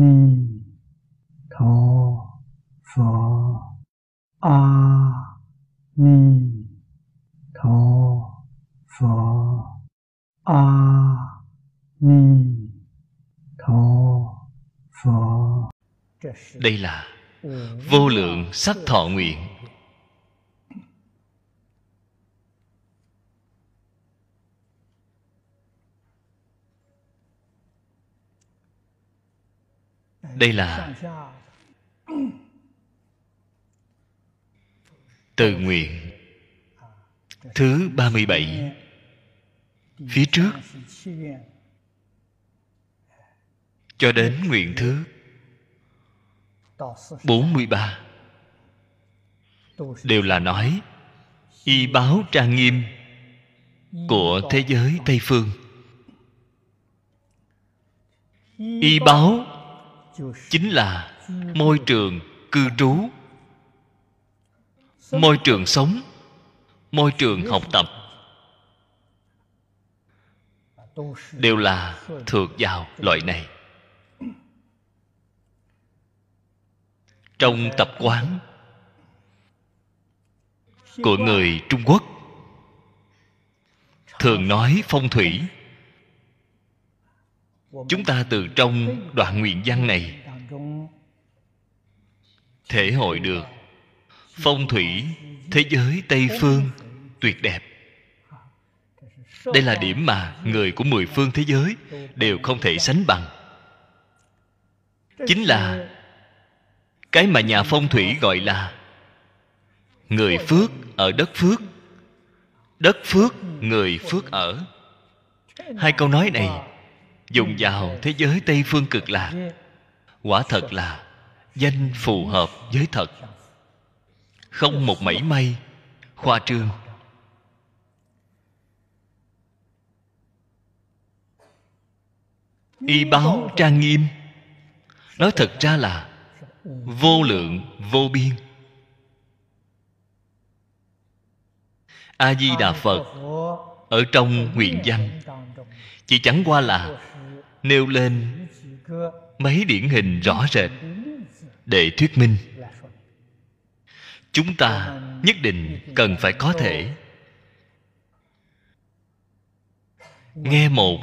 ni tho phở a ni tho phở a ni tho phở đây là vô lượng sắc thọ nguyện. Đây là từ nguyện, thứ 37 phía trước. Cho đến nguyện thứ 43 đều là nói, y báo trang nghiêm của thế giới tây phương. Y báo chính là môi trường cư trú, môi trường sống, môi trường học tập đều là thuộc vào loại này. Trong tập quán của người trung quốc, thường nói phong thủy chúng ta từ trong đoạn nguyện văn này thể hội được phong thủy thế giới tây phương tuyệt đẹp. Đây là điểm mà người của mười phương thế giới đều không thể sánh bằng. Chính là cái mà nhà phong thủy gọi là người phước ở đất phước đất phước, người phước ở. Hai câu nói này dùng vào thế giới tây phương cực lạc quả thật là danh phù hợp với thật. Không một mảy may, khoa trương. Y báo trang nghiêm. Nói thật ra là vô lượng, vô biên. A di đà phật ở trong nguyện danh chỉ chẳng qua là nêu lên mấy điển hình rõ rệt để thuyết minh. Chúng ta nhất định cần phải có thể nghe một,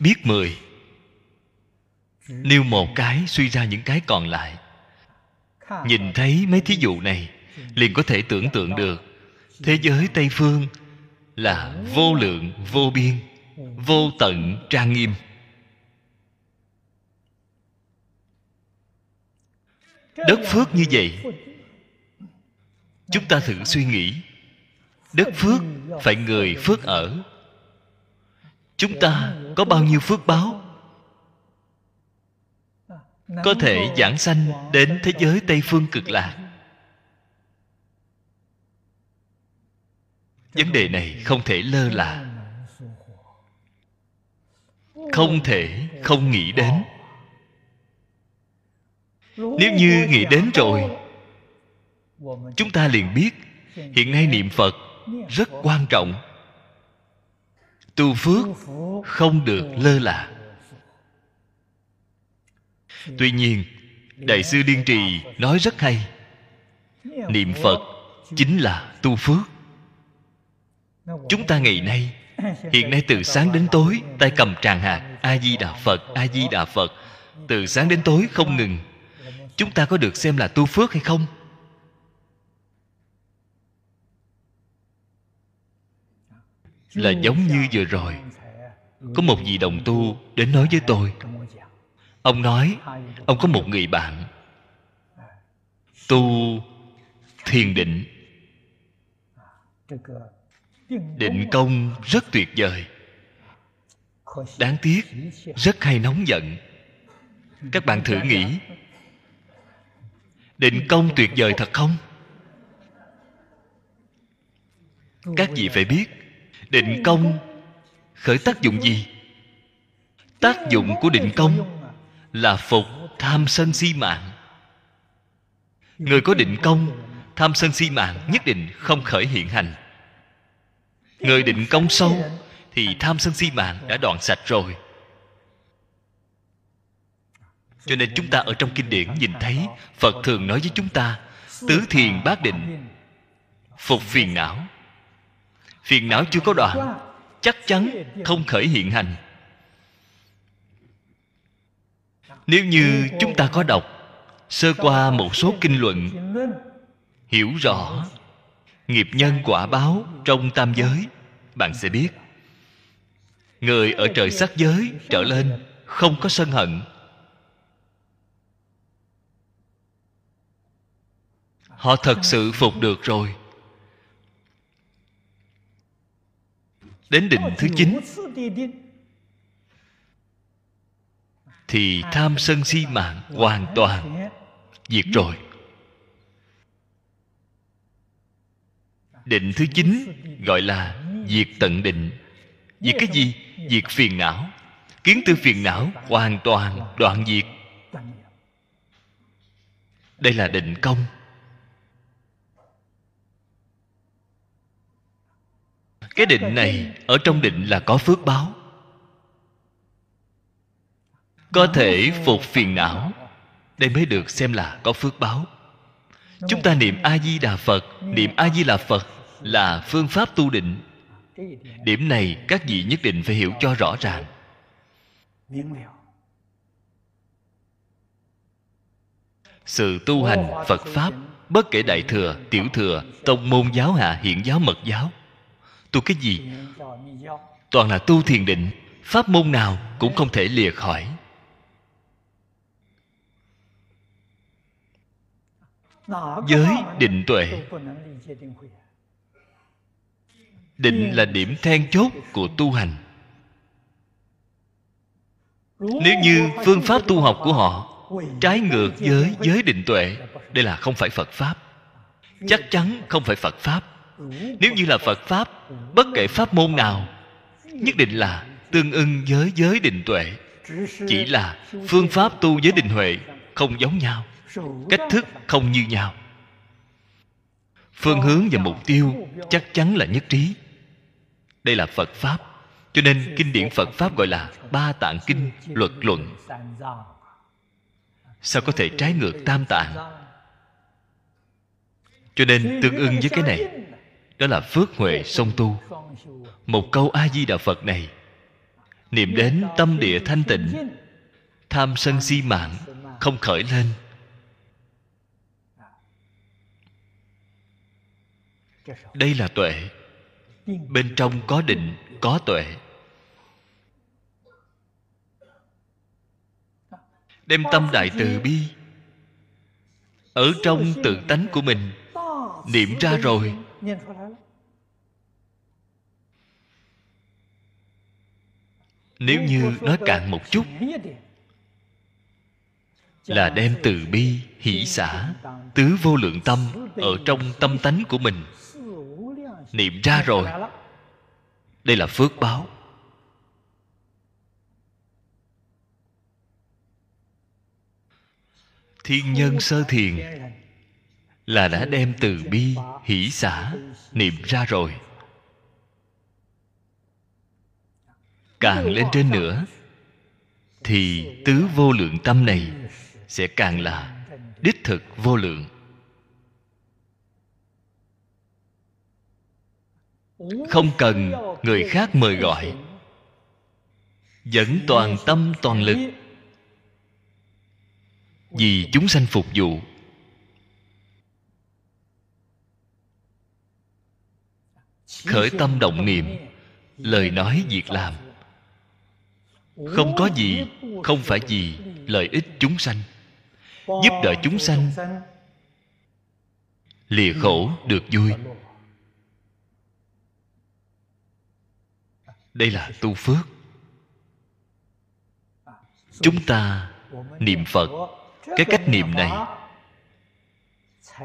biết mười, nêu một cái, suy ra những cái còn lại. Nhìn thấy mấy thí dụ này, liền có thể tưởng tượng được. Thế giới tây phương là vô lượng, vô biên, vô tận, trang nghiêm. Đất phước như vậy, chúng ta thử suy nghĩ. Đất phước phải người phước ở. Chúng ta có bao nhiêu phước báo? Có thể giảng sanh đến thế giới tây phương cực lạc. Vấn đề này không thể lơ là. Không thể không nghĩ đến nếu như nghĩ đến rồi, chúng ta liền biết hiện nay niệm phật rất quan trọng. Tu phước không được lơ là. Tuy nhiên, đại sư điên trì nói rất hay. Niệm phật chính là tu phước. Chúng ta ngày nay, hiện nay từ sáng đến tối, tay cầm tràng hạt a di đà phật, a di đà phật, từ sáng đến tối không ngừng chúng ta có được xem là tu phước hay không? Là giống như vừa rồi. Có một vị đồng tu đến nói với tôi. Ông nói, ông có một người bạn. Tu thiền định. Định công rất tuyệt vời. Đáng tiếc, rất hay nóng giận. Các bạn thử nghĩ định công tuyệt vời thật không? Các vị phải biết, định công khởi tác dụng gì? Tác dụng của định công là phục tham sân si mạng. Người có định công, tham sân si mạng nhất định không khởi hiện hành. Người định công sâu thì tham sân si mạng đã đoạn sạch rồi cho nên chúng ta ở trong kinh điển nhìn thấy phật thường nói với chúng ta, tứ thiền bát định, phục phiền não. Phiền não chưa có đoạn, chắc chắn không khởi hiện hành. Nếu như chúng ta có đọc sơ qua một số kinh luận, hiểu rõ nghiệp nhân quả báo trong tam giới, bạn sẽ biết, người ở trời sắc giới trở lên không có sân hận. Họ thật sự phục được rồi. Đến định thứ chín, thì tham sân si mạng hoàn toàn diệt rồi. Định thứ chín gọi là diệt tận định diệt cái gì? Diệt phiền não. Kiến tư phiền não hoàn toàn đoạn diệt. Đây là định công. Cái định này ở trong định là có phước báo. Có thể phục phiền não, đây mới được xem là có phước báo. Chúng ta niệm a di đà phật, niệm a di đà phật là phương pháp tu định. Điểm này các vị nhất định phải hiểu cho rõ ràng. Sự tu hành phật pháp, bất kể đại thừa, tiểu thừa, tông môn giáo hạ hiện giáo, mật giáo tu cái gì? Toàn là tu thiền định, pháp môn nào cũng không thể lìa khỏi. Giới định tuệ. Định là điểm then chốt của tu hành. Nếu như phương pháp tu học của họ trái ngược với giới định tuệ, đây là không phải phật pháp. Chắc chắn không phải phật pháp nếu như là phật pháp, bất kể pháp môn nào, nhất định là tương ưng với giới định tuệ. Chỉ là phương pháp tu với định huệ không giống nhau, cách thức không như nhau. Phương hướng và mục tiêu chắc chắn là nhất trí. Đây là phật pháp, cho nên kinh điển phật pháp gọi là ba tạng kinh luật luận. Sao có thể trái ngược tam tạng? Cho nên tương ưng với cái này đó là phước huệ song tu. Một câu a di đà phật này, niệm đến tâm địa thanh tịnh, tham sân si mạng không khởi lên. Đây là tuệ. Bên trong có định, có tuệ. Đem tâm đại từ bi ở trong tự tánh của mình, niệm ra rồi nếu như nói cạn một chút là đem từ bi hỷ xả tứ vô lượng tâm ở trong tâm tánh của mình. niệm ra rồi. đây là phước báo. Thiên nhân sơ thiền là đã đem từ bi hỷ xả niệm ra rồi. Càng lên trên nữa thì tứ vô lượng tâm này sẽ càng là đích thực vô lượng. Không cần người khác mời gọi dẫn toàn tâm toàn lực. Vì chúng sanh phục vụ khởi tâm động niệm, lời nói việc làm. Không có gì, không phải gì lợi ích chúng sanh, giúp đỡ chúng sanh. Lìa khổ được vui. Đây là tu phước. Chúng ta niệm phật. Cái cách niệm này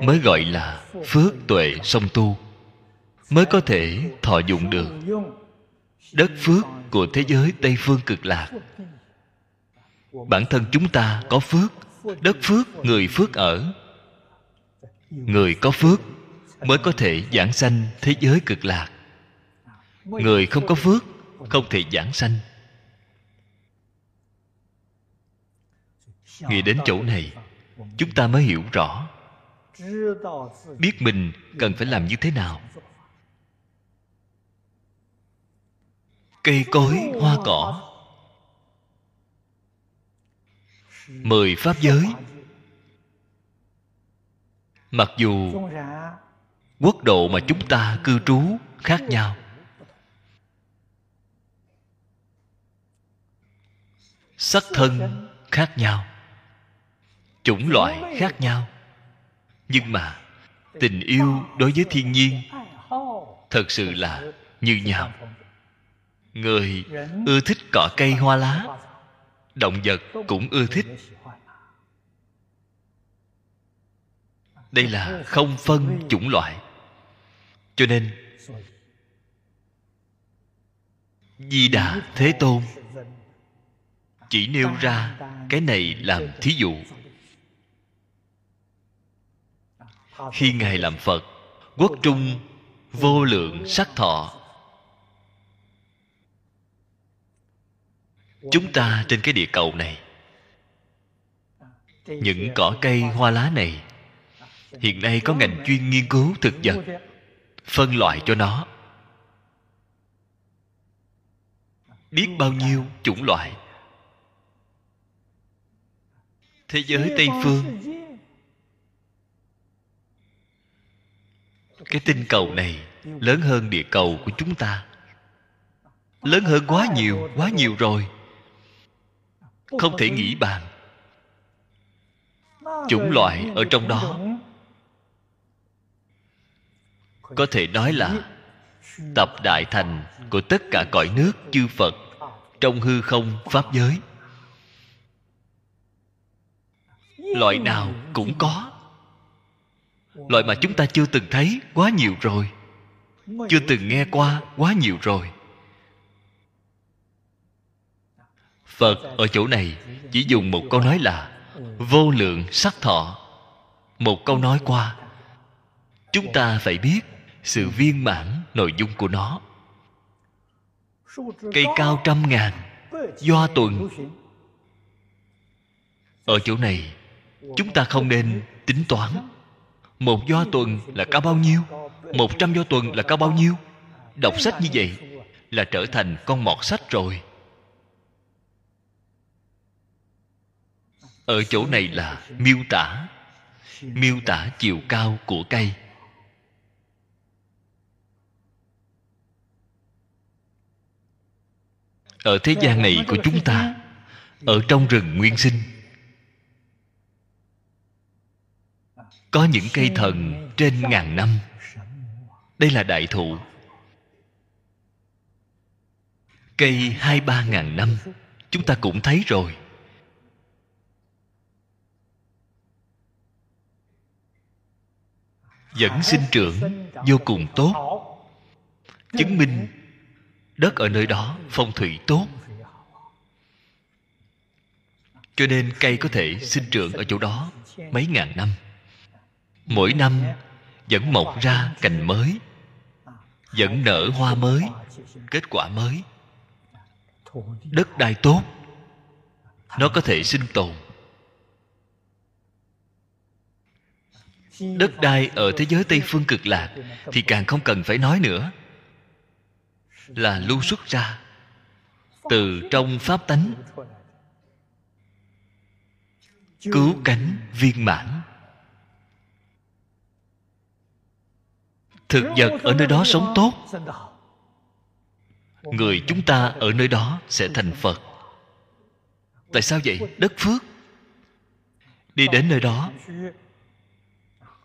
mới gọi là phước tuệ song tu mới có thể thọ dụng được. Đất phước của thế giới tây phương cực lạc. Bản thân chúng ta có phước, đất phước người phước ở. Người có phước mới có thể giảng sanh thế giới cực lạc. Người không có phước không thể giảng sanh. Nghĩ đến chỗ này, chúng ta mới hiểu rõ. Biết mình cần phải làm như thế nào. Cây cối, hoa cỏ. Mười pháp giới. Mặc dù quốc độ mà chúng ta cư trú khác nhau, sắc thân khác nhau, chủng loại khác nhau, nhưng mà tình yêu đối với thiên nhiên thật sự là như nhau người ưa thích cỏ cây hoa lá, động vật cũng ưa thích. Đây là không phân chủng loại. Cho nên, di đà thế tôn chỉ nêu ra cái này làm thí dụ. Khi ngài làm phật, quốc trung vô lượng sắc thọ chúng ta trên cái địa cầu này. Những cỏ cây, hoa lá này, hiện nay có ngành chuyên nghiên cứu thực vật, phân loại cho nó. Biết bao nhiêu chủng loại. Thế giới tây phương. Cái tinh cầu này lớn hơn địa cầu của chúng ta. Lớn hơn quá nhiều quá nhiều rồi không thể nghĩ bàn. Chủng loại ở trong đó. Có thể nói là tập đại thành của tất cả cõi nước chư phật trong hư không pháp giới. Loại nào cũng có. Loại mà chúng ta chưa từng thấy quá nhiều rồi, chưa từng nghe qua quá nhiều rồi. Phật ở chỗ này chỉ dùng một câu nói là vô lượng sắc thọ. Một câu nói qua, chúng ta phải biết sự viên mãn nội dung của nó. Cây cao trăm ngàn, do tuần. Ở chỗ này, chúng ta không nên tính toán. Một do tuần là cao bao nhiêu? Một trăm do tuần là cao bao nhiêu? Đọc sách như vậy là trở thành con mọt sách rồi. Ở chỗ này là miêu tả. Miêu tả chiều cao của cây. Ở thế gian này của chúng ta, ở trong rừng nguyên sinh, có những cây thần trên ngàn năm. Đây là đại thụ. Cây hai ba ngàn năm, chúng ta cũng thấy rồi. Vẫn sinh trưởng vô cùng tốt. Chứng minh đất ở nơi đó phong thủy tốt. Cho nên cây có thể sinh trưởng ở chỗ đó mấy ngàn năm. Mỗi năm vẫn mọc ra cành mới, vẫn nở hoa mới, kết quả mới. Đất đai tốt, nó có thể sinh tồn. Đất đai ở thế giới tây phương cực lạc, thì càng không cần phải nói nữa. Là lưu xuất ra từ trong pháp tánh. Cứu cánh viên mãn. Thực vật ở nơi đó sống tốt. Người chúng ta ở nơi đó sẽ thành phật. Tại sao vậy? Đất phước. Đi đến nơi đó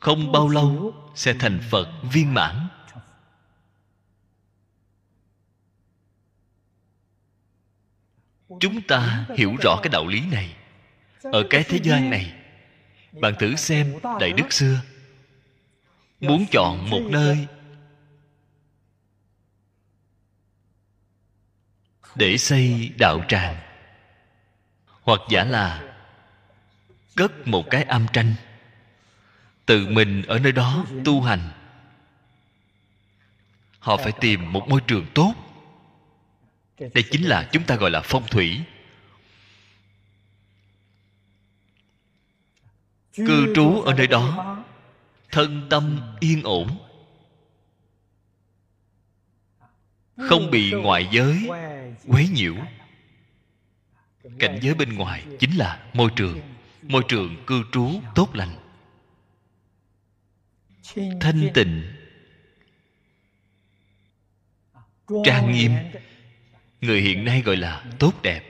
không bao lâu sẽ thành phật viên mãn. Chúng ta hiểu rõ cái đạo lý này. Ở cái thế gian này, bạn thử xem đại đức xưa muốn chọn một nơi để xây đạo tràng, hoặc giả là cất một cái âm tranh tự mình ở nơi đó tu hành. Họ phải tìm một môi trường tốt. Đây chính là chúng ta gọi là phong thủy. Cư trú ở nơi đó, thân tâm yên ổn. Không bị ngoại giới quấy nhiễu. Cảnh giới bên ngoài chính là môi trường. Môi trường cư trú tốt lành thanh tịnh. Trang nghiêm. Người hiện nay gọi là tốt đẹp.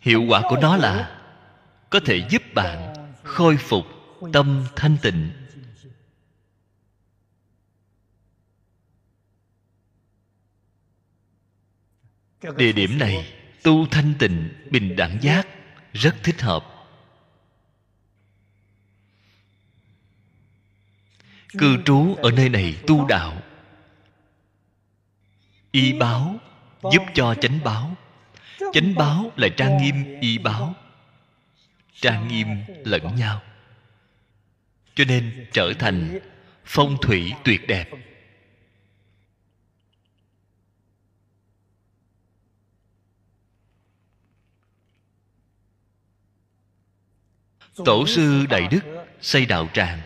Hiệu quả của nó là có thể giúp bạn khôi phục tâm thanh tịnh. Địa điểm này tu thanh tịnh bình đẳng giác rất thích hợp. Cư trú ở nơi này tu đạo. Y báo giúp cho chánh báo. Chánh báo là trang nghiêm y báo. Trang nghiêm lẫn nhau. Cho nên trở thành phong thủy tuyệt đẹp. Tổ sư đại đức xây đạo tràng.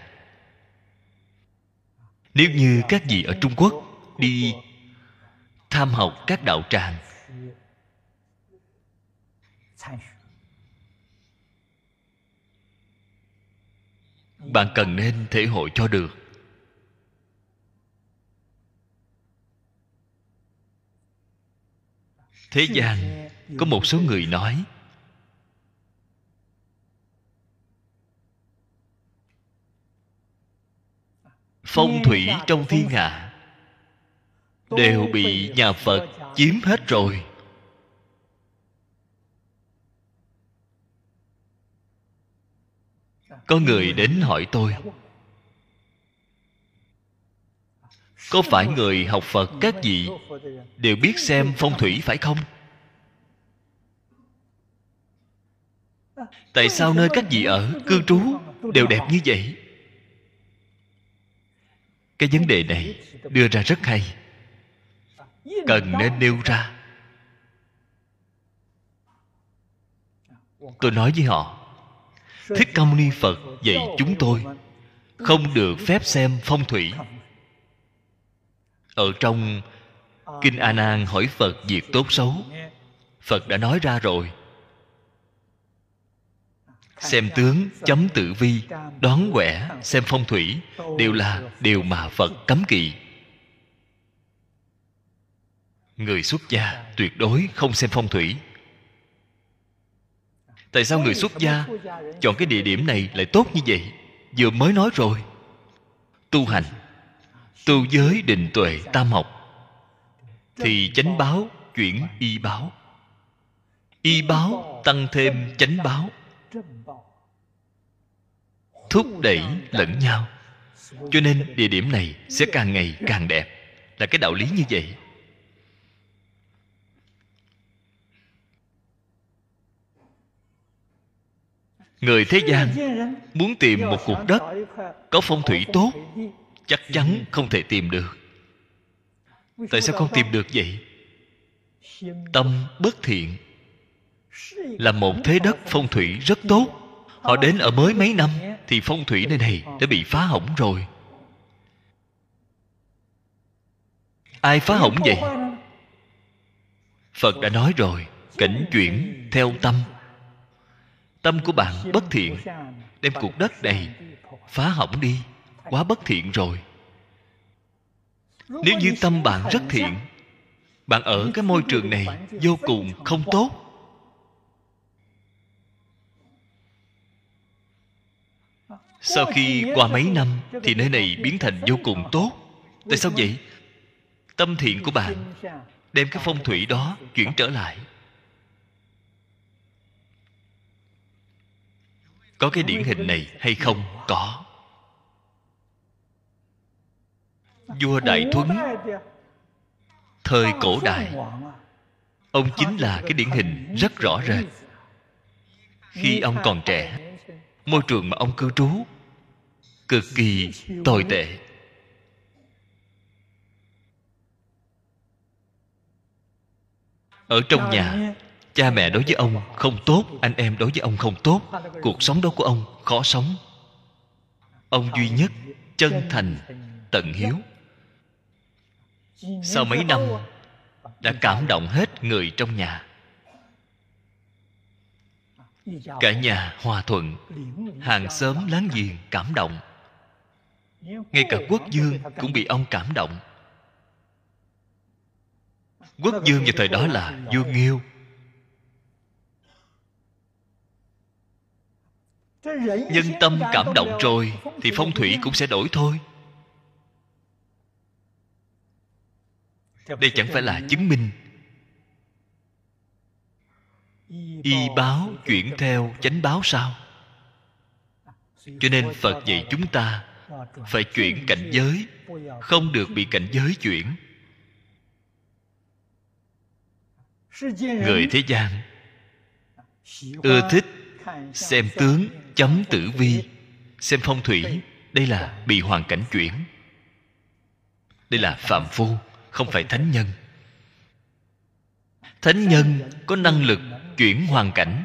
Nếu như các vị ở trung quốc đi tham học các đạo tràng, bạn cần nên thể hội cho được. Thế gian có một số người nói phong thủy trong thiên hạ đều bị nhà phật chiếm hết rồi. Có người đến hỏi tôi có phải người học phật các vị đều biết xem phong thủy phải không? Tại sao nơi các vị ở cư trú đều đẹp như vậy cái vấn đề này đưa ra rất hay. Cần nên nêu ra. Tôi nói với họ, thích ca mâu ni phật dạy chúng tôi không được phép xem phong thủy. Ở trong kinh a nan hỏi phật việc tốt xấu, phật đã nói ra rồi xem tướng chấm tử vi, đoán quẻ, xem phong thủy, đều là điều mà phật cấm kỵ. Người xuất gia tuyệt đối không xem phong thủy. Tại sao người xuất gia chọn cái địa điểm này lại tốt như vậy? Vừa mới nói rồi. Tu hành, tu giới định tuệ tam học, thì chánh báo chuyển y báo. Y báo tăng thêm chánh báo thúc đẩy lẫn nhau. Cho nên địa điểm này sẽ càng ngày càng đẹp. Là cái đạo lý như vậy. Người thế gian muốn tìm một cục đất có phong thủy tốt, chắc chắn không thể tìm được. Tại sao không tìm được vậy? Tâm bất thiện là một thế đất phong thủy rất tốt. Họ đến ở mới mấy năm thì phong thủy nơi này đã bị phá hỏng rồi. Ai phá hỏng vậy? Phật đã nói rồi cảnh chuyển theo tâm. Tâm của bạn bất thiện đem cuộc đất này phá hỏng đi quá bất thiện rồi. Nếu như tâm bạn rất thiện bạn ở cái môi trường này vô cùng không tốt sau khi qua mấy năm thì nơi này biến thành vô cùng tốt. Tại sao vậy? Tâm thiện của bạn đem cái phong thủy đó chuyển trở lại. Có cái điển hình này hay không? có. Vua đại thuấn thời cổ đại. ông chính là cái điển hình rất rõ rệt khi ông còn trẻ môi trường mà ông cư trú, cực kỳ tồi tệ. Ở trong nhà, cha mẹ đối với ông không tốt, anh em đối với ông không tốt, cuộc sống đó của ông khó sống. Ông duy nhất, chân thành, tận hiếu. Sau mấy năm, đã cảm động hết người trong nhà cả nhà hòa thuận hàng xóm láng giềng cảm động. Ngay cả quốc dương cũng bị ông cảm động. Quốc dương vào thời đó là vua nghiêu nhân tâm cảm động rồi thì phong thủy cũng sẽ đổi thôi. Đây chẳng phải là chứng minh y báo chuyển theo chánh báo sao? Cho nên phật dạy chúng ta phải chuyển cảnh giới không được bị cảnh giới chuyển. Người thế gian ưa thích xem tướng chấm tử vi xem phong thủy. Đây là bị hoàn cảnh chuyển. Đây là phạm phu không phải thánh nhân. Thánh nhân có năng lực chuyển hoàn cảnh,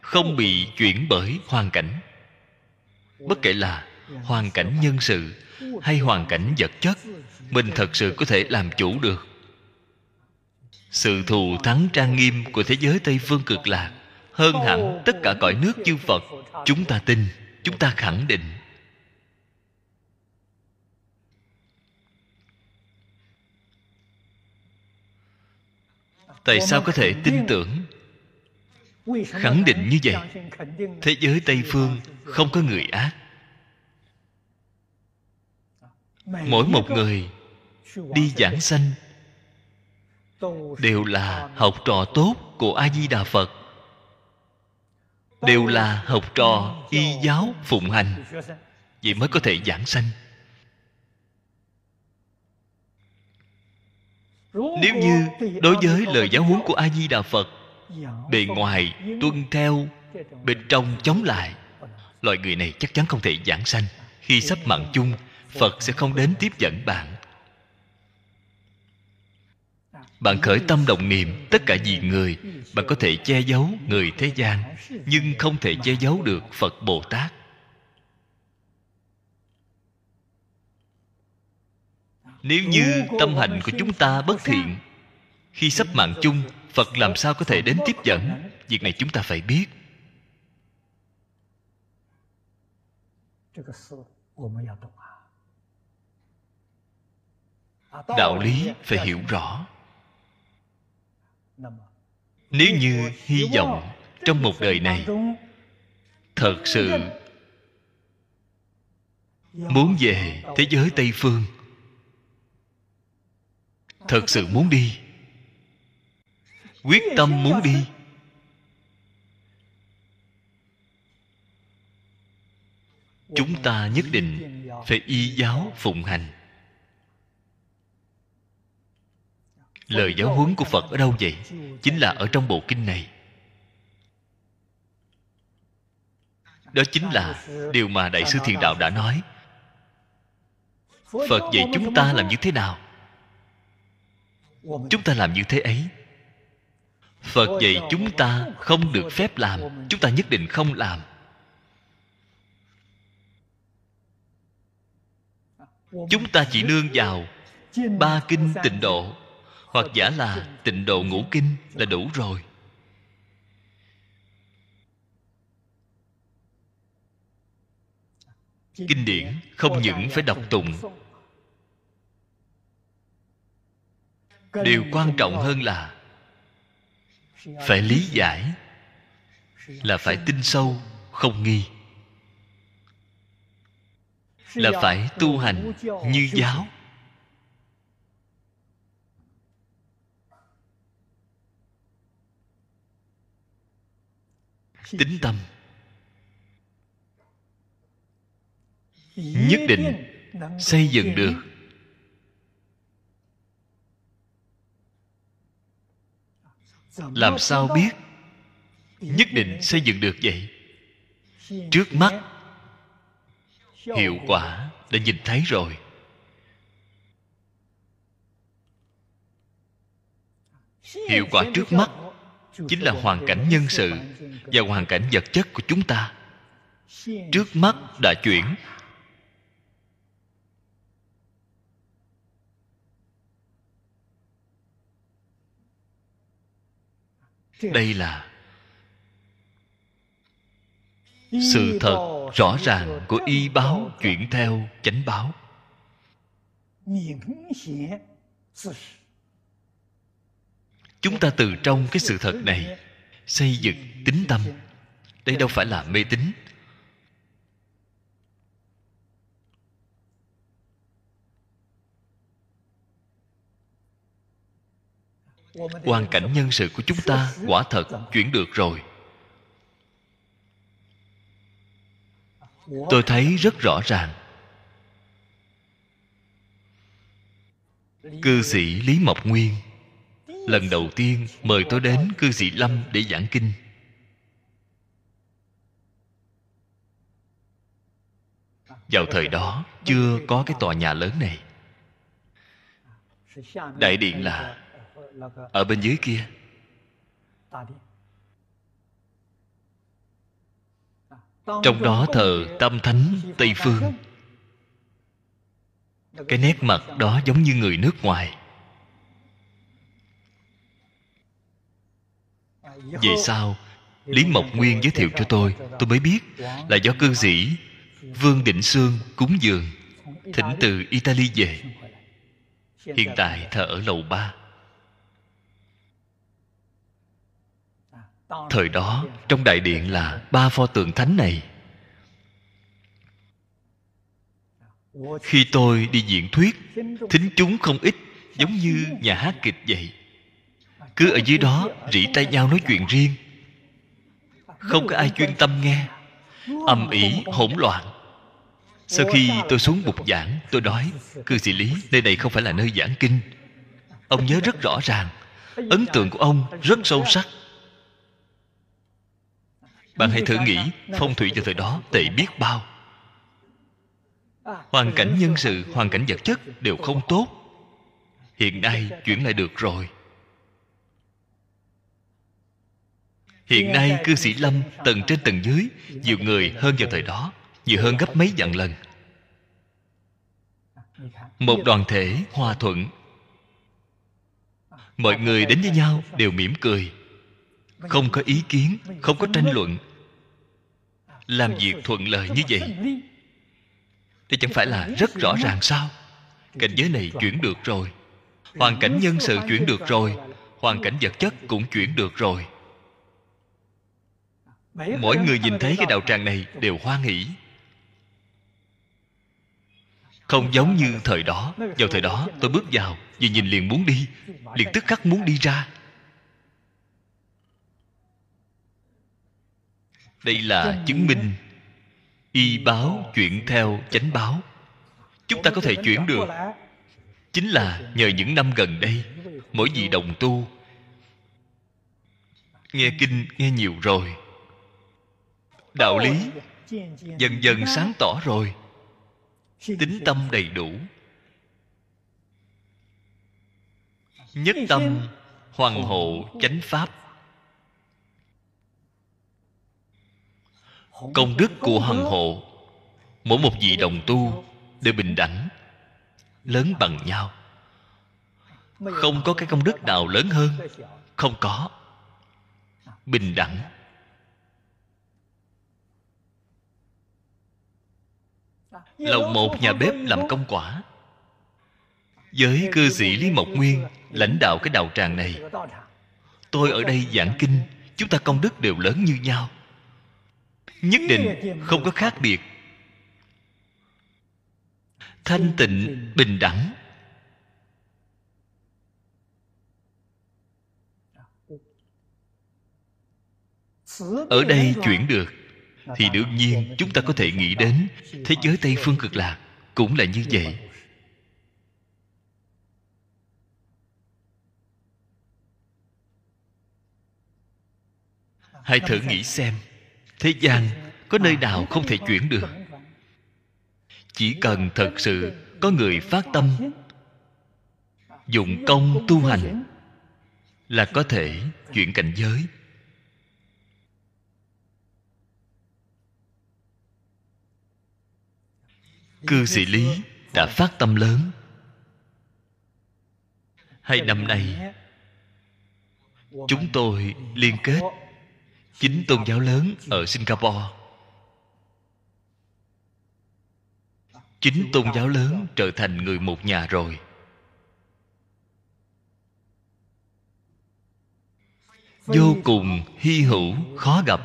không bị chuyển bởi hoàn cảnh. Bất kể là hoàn cảnh nhân sự hay hoàn cảnh vật chất, mình thật sự có thể làm chủ được. Sự thù thắng trang nghiêm của thế giới tây phương cực lạc hơn hẳn tất cả cõi nước chư phật chúng ta tin, chúng ta khẳng định. Tại sao có thể tin tưởng khẳng định như vậy thế giới tây phương không có người ác. Mỗi một người đi giảng sanh đều là học trò tốt của a di đà phật. Đều là học trò y giáo phụng hành. vậy mới có thể giảng sanh. Nếu như đối với lời giáo huấn của a di đà phật bề ngoài tuân theo bên trong chống lại. Loại người này chắc chắn không thể giảng sanh. Khi sắp mạng chung phật sẽ không đến tiếp dẫn bạn. Bạn khởi tâm động niệm tất cả vì người. Bạn có thể che giấu người thế gian nhưng không thể che giấu được phật bồ tát. Nếu như tâm hành của chúng ta bất thiện khi sắp mạng chung phật làm sao có thể đến tiếp dẫn? Việc này chúng ta phải biết. Đạo lý phải hiểu rõ. Nếu như hy vọng trong một đời này thật sự muốn về thế giới tây phương, thật sự muốn đi quyết tâm muốn đi. Chúng ta nhất định phải y giáo phụng hành. Lời giáo huấn của phật ở đâu vậy? chính là ở trong bộ kinh này. Đó chính là điều mà đại sư thiền đạo đã nói. Phật dạy chúng ta làm như thế nào? Chúng ta làm như thế ấy phật dạy chúng ta không được phép làm chúng ta nhất định không làm. Chúng ta chỉ nương vào ba kinh tịnh độ hoặc giả là tịnh độ ngũ kinh là đủ rồi. Kinh điển không những phải đọc tụng. điều quan trọng hơn là phải lý giải là phải tin sâu, không nghi. Là phải tu hành như giáo. Tính tâm. Nhất định xây dựng được làm sao biết? Nhất định xây dựng được vậy. trước mắt hiệu quả đã nhìn thấy rồi. Hiệu quả trước mắt chính là hoàn cảnh nhân sự và hoàn cảnh vật chất của chúng ta. Trước mắt đã chuyển đây là sự thật rõ ràng của y báo chuyển theo chánh báo. Chúng ta từ trong cái sự thật này xây dựng tính tâm. Đây đâu phải là mê tín hoàn cảnh nhân sự của chúng ta quả thật chuyển được rồi. Tôi thấy rất rõ ràng. Cư sĩ lý mộc nguyên lần đầu tiên mời tôi đến cư sĩ lâm để giảng kinh. Vào thời đó chưa có cái tòa nhà lớn này. Đại điện là ở bên dưới kia. Trong đó thờ tâm thánh tây phương. Cái nét mặt đó giống như người nước ngoài. Về sau, lý mộc nguyên giới thiệu cho tôi tôi mới biết là do cư sĩ vương định sương cúng dường, thỉnh từ italy về. Hiện tại thờ ở lầu ba. Thời đó, trong đại điện là ba pho tượng thánh này. Khi tôi đi diễn thuyết, thính chúng không ít, giống như nhà hát kịch vậy. Cứ ở dưới đó rỉ tay nhau nói chuyện riêng. Không có ai chuyên tâm nghe. Âm ỉ, hỗn loạn. Sau khi tôi xuống bục giảng, tôi nói, cư sĩ lý, nơi này không phải là nơi giảng kinh. Ông nhớ rất rõ ràng, ấn tượng của ông rất sâu sắc bạn hãy thử nghĩ, phong thủy vào thời đó tệ biết bao. Hoàn cảnh nhân sự, hoàn cảnh vật chất đều không tốt. Hiện nay chuyển lại được rồi. Hiện nay cư sĩ lâm tầng trên tầng dưới, nhiều người hơn vào thời đó, nhiều hơn gấp mấy vạn lần. Một đoàn thể hòa thuận. Mọi người đến với nhau đều mỉm cười không có ý kiến, không có tranh luận. Làm việc thuận lợi như vậy, thì chẳng phải là rất rõ ràng sao? Cảnh giới này chuyển được rồi, hoàn cảnh nhân sự chuyển được rồi, hoàn cảnh vật chất cũng chuyển được rồi. Mỗi người nhìn thấy cái đạo tràng này đều hoan hỷ. Không giống như thời đó, vào thời đó, tôi bước vào, vừa nhìn liền muốn đi, liền tức khắc muốn đi ra. Đây là chứng minh y báo chuyển theo chánh báo. Chúng ta có thể chuyển được. Chính là nhờ những năm gần đây mỗi vị đồng tu nghe kinh nghe nhiều rồi. Đạo lý dần dần sáng tỏ rồi. Tính tâm đầy đủ. Nhất tâm hoàng hộ chánh pháp công đức của hằng hộ. Mỗi một vị đồng tu đều bình đẳng, lớn bằng nhau. Không có cái công đức nào lớn hơn, không có. Bình đẳng. Lầu một nhà bếp làm công quả. Với cư sĩ lý mộc nguyên lãnh đạo cái đạo tràng này. Tôi ở đây giảng kinh, chúng ta công đức đều lớn như nhau nhất định không có khác biệt. Thanh tịnh, bình đẳng. Ở đây chuyển được, thì đương nhiên chúng ta có thể nghĩ đến thế giới tây phương cực lạc cũng là như vậy. Hãy thử nghĩ xem thế gian có nơi nào không thể chuyển được? Chỉ cần thật sự có người phát tâm, dụng công tu hành là có thể chuyển cảnh giới. Cư sĩ lý đã phát tâm lớn. Hai năm nay, chúng tôi liên kết chính tôn giáo lớn ở singapore. Chính tôn giáo lớn trở thành người một nhà rồi. Vô cùng hy hữu, khó gặp.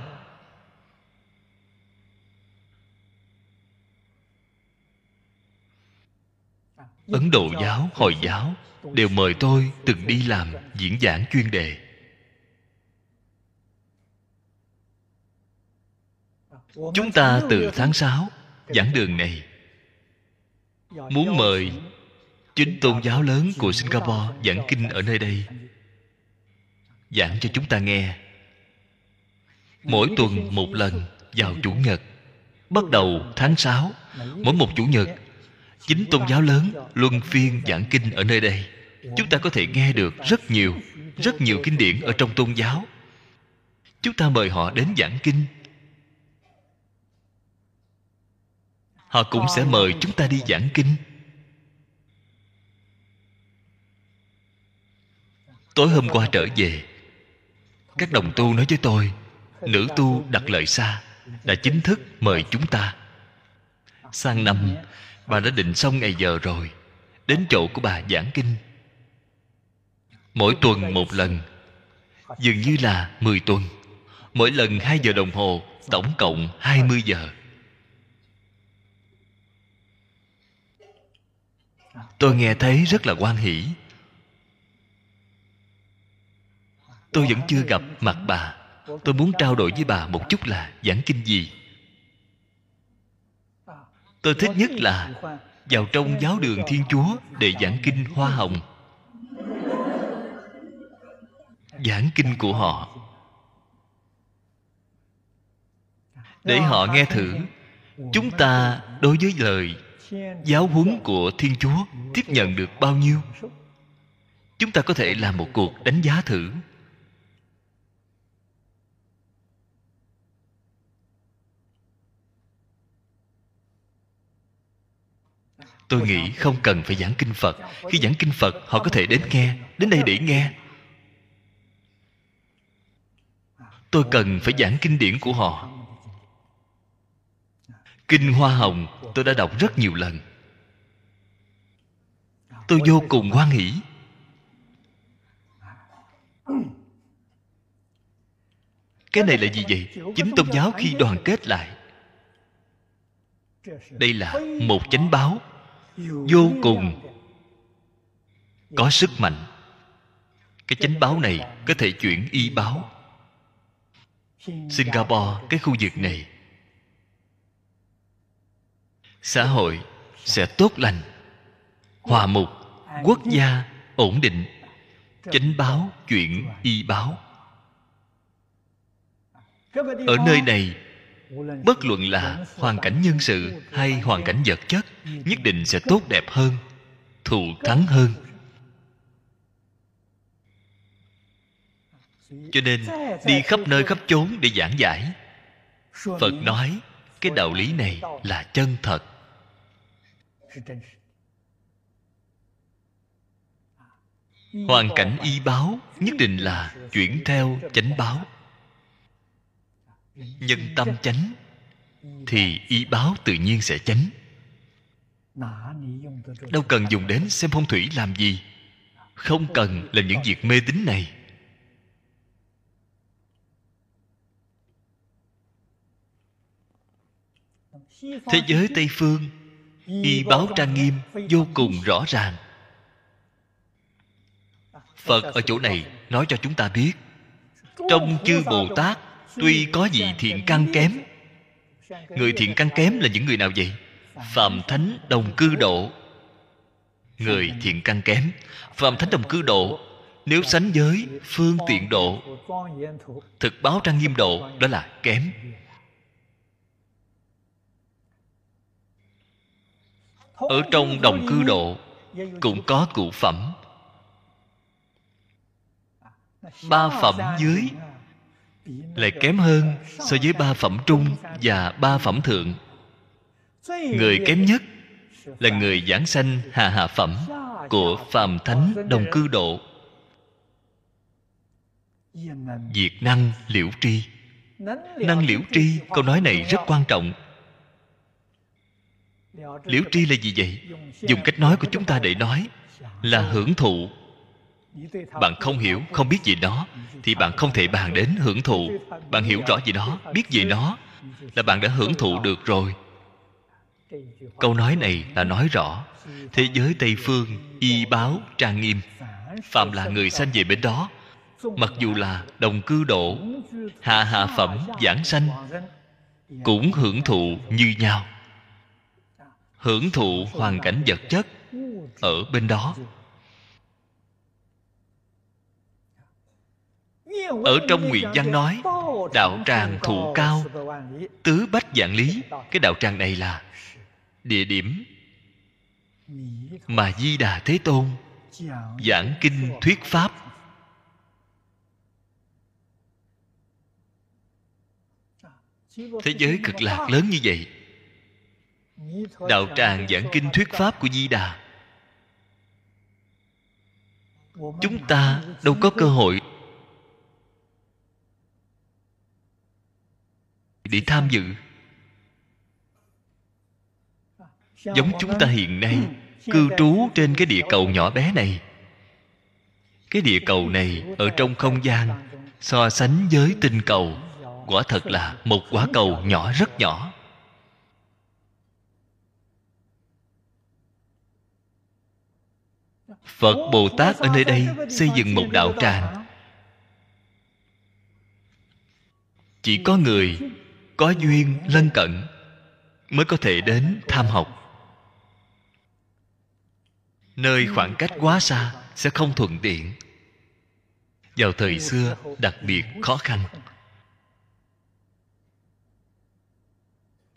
Ấn độ giáo, hồi giáo đều mời tôi từng đi làm diễn giảng chuyên đề. Chúng ta từ tháng 6 giảng đường này. Muốn mời chính tôn giáo lớn của singapore giảng kinh ở nơi đây, giảng cho chúng ta nghe. Mỗi tuần một lần vào chủ nhật. Bắt đầu tháng 6 mỗi một chủ nhật, chính tôn giáo lớn luân phiên giảng kinh ở nơi đây. Chúng ta có thể nghe được rất nhiều rất nhiều kinh điển ở trong tôn giáo. Chúng ta mời họ đến giảng kinh. Họ cũng sẽ mời chúng ta đi giảng kinh. Tối hôm qua trở về các đồng tu nói với tôi nữ tu đặt lời xa đã chính thức mời chúng ta. Sang năm bà đã định xong ngày giờ rồi đến chỗ của bà giảng kinh. Mỗi tuần một lần dường như là 10 tuần. Mỗi lần 2 giờ đồng hồ tổng cộng 20 giờ tôi nghe thấy rất là quan hỷ. Tôi vẫn chưa gặp mặt bà. Tôi muốn trao đổi với bà một chút là giảng kinh gì. Tôi thích nhất là vào trong giáo đường thiên chúa để giảng kinh hoa hồng. Giảng kinh của họ. Để họ nghe thử, chúng ta đối với lời giáo huấn của thiên chúa tiếp nhận được bao nhiêu? Chúng ta có thể làm một cuộc đánh giá thử. Tôi nghĩ không cần phải giảng kinh phật. Khi giảng kinh phật, họ có thể đến nghe, đến đây để nghe. Tôi cần phải giảng kinh điển của họ kinh hoa hồng, tôi đã đọc rất nhiều lần. Tôi vô cùng hoan hỷ. Cái này là gì vậy? Chính tôn giáo khi đoàn kết lại. Đây là một chánh báo. Vô cùng có sức mạnh. Cái chánh báo này có thể chuyển y báo. Singapore, cái khu vực này xã hội sẽ tốt lành. Hòa mục quốc gia ổn định. Chánh báo chuyển y báo. Ở nơi này, bất luận là hoàn cảnh nhân sự hay hoàn cảnh vật chất, nhất định sẽ tốt đẹp hơn, thù thắng hơn. Cho nên, đi khắp nơi khắp chốn để giảng giải. Phật nói, cái đạo lý này là chân thật hoàn cảnh y báo nhất định là chuyển theo chánh báo. Nhân tâm chánh thì y báo tự nhiên sẽ chánh. Đâu cần dùng đến xem phong thủy làm gì. Không cần làm những việc mê tín này. Thế giới tây phương y báo trang nghiêm, vô cùng rõ ràng. Phật ở chỗ này nói cho chúng ta biết, trong chư bồ tát tuy có vị thiện căn kém, người thiện căn kém là những người nào vậy? Phạm thánh đồng cư độ. Người thiện căn kém phạm thánh đồng cư độ, nếu sánh với phương tiện độ, thực báo trang nghiêm độ, đó là kém. Ở trong đồng cư độ cũng có cụ phẩm. Ba phẩm dưới lại kém hơn so với ba phẩm trung và ba phẩm thượng. Người kém nhất là người giảng sanh hà hà phẩm của phàm thánh đồng cư độ. Diệt năng liễu tri. Năng liễu tri câu nói này rất quan trọng liễu tri là gì vậy? Dùng cách nói của chúng ta để nói là hưởng thụ. Bạn không hiểu, không biết gì đó thì bạn không thể bàn đến hưởng thụ. Bạn hiểu rõ gì đó biết gì đó là bạn đã hưởng thụ được rồi. Câu nói này là nói rõ, thế giới tây phương, y báo, trang nghiêm. Phạm là người sanh về bên đó, mặc dù là đồng cư độ hạ hạ phẩm, giảng sanh, cũng hưởng thụ như nhau hưởng thụ hoàn cảnh vật chất ở bên đó. Ở trong nguyện văn nói, đạo tràng thụ cao, tứ bách dạng lý. Cái đạo tràng này là địa điểm mà di đà thế tôn giảng kinh thuyết pháp. Thế giới cực lạc lớn như vậy đạo tràng giảng kinh thuyết pháp của di đà. Chúng ta đâu có cơ hội để tham dự. Giống chúng ta hiện nay, cư trú trên cái địa cầu nhỏ bé này. Cái địa cầu này ở trong không gian so sánh với tinh cầu quả thật là một quả cầu nhỏ rất nhỏ. Phật bồ tát ở nơi đây xây dựng một đạo tràng? chỉ có người có duyên lân cận mới có thể đến tham học. Nơi khoảng cách quá xa sẽ không thuận tiện. Vào thời xưa đặc biệt khó khăn.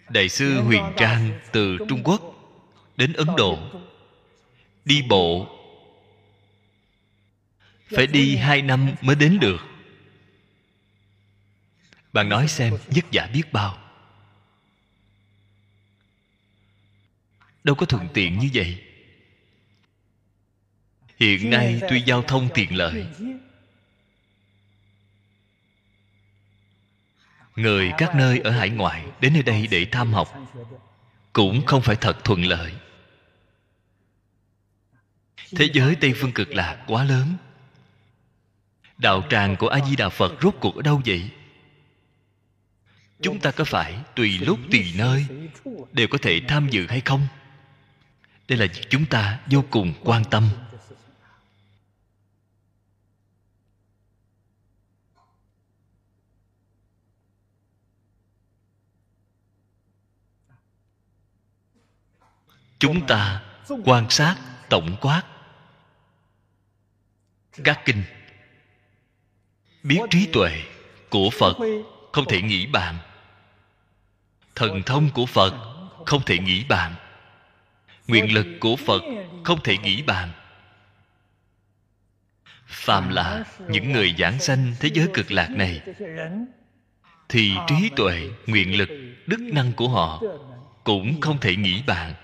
Đại sư huyền trang từ trung quốc đến ấn độ đi bộ phải đi hai năm mới đến được. Bạn nói xem vất vả biết bao. Đâu có thuận tiện như vậy. Hiện nay tuy giao thông tiện lợi. Người các nơi ở hải ngoại đến nơi đây để tham học cũng không phải thật thuận lợi. Thế giới tây phương cực lạc quá lớn đạo tràng của a di đà phật rốt cuộc ở đâu vậy? Chúng ta có phải tùy lúc tùy nơi đều có thể tham dự hay không? Đây là việc chúng ta vô cùng quan tâm. Chúng ta quan sát, tổng quát các kinh biết trí tuệ của phật không thể nghĩ bàn thần thông của phật không thể nghĩ bàn nguyện lực của phật không thể nghĩ bàn phàm là những người giảng sanh thế giới cực lạc này, thì trí tuệ, nguyện lực, đức năng của họ cũng không thể nghĩ bàn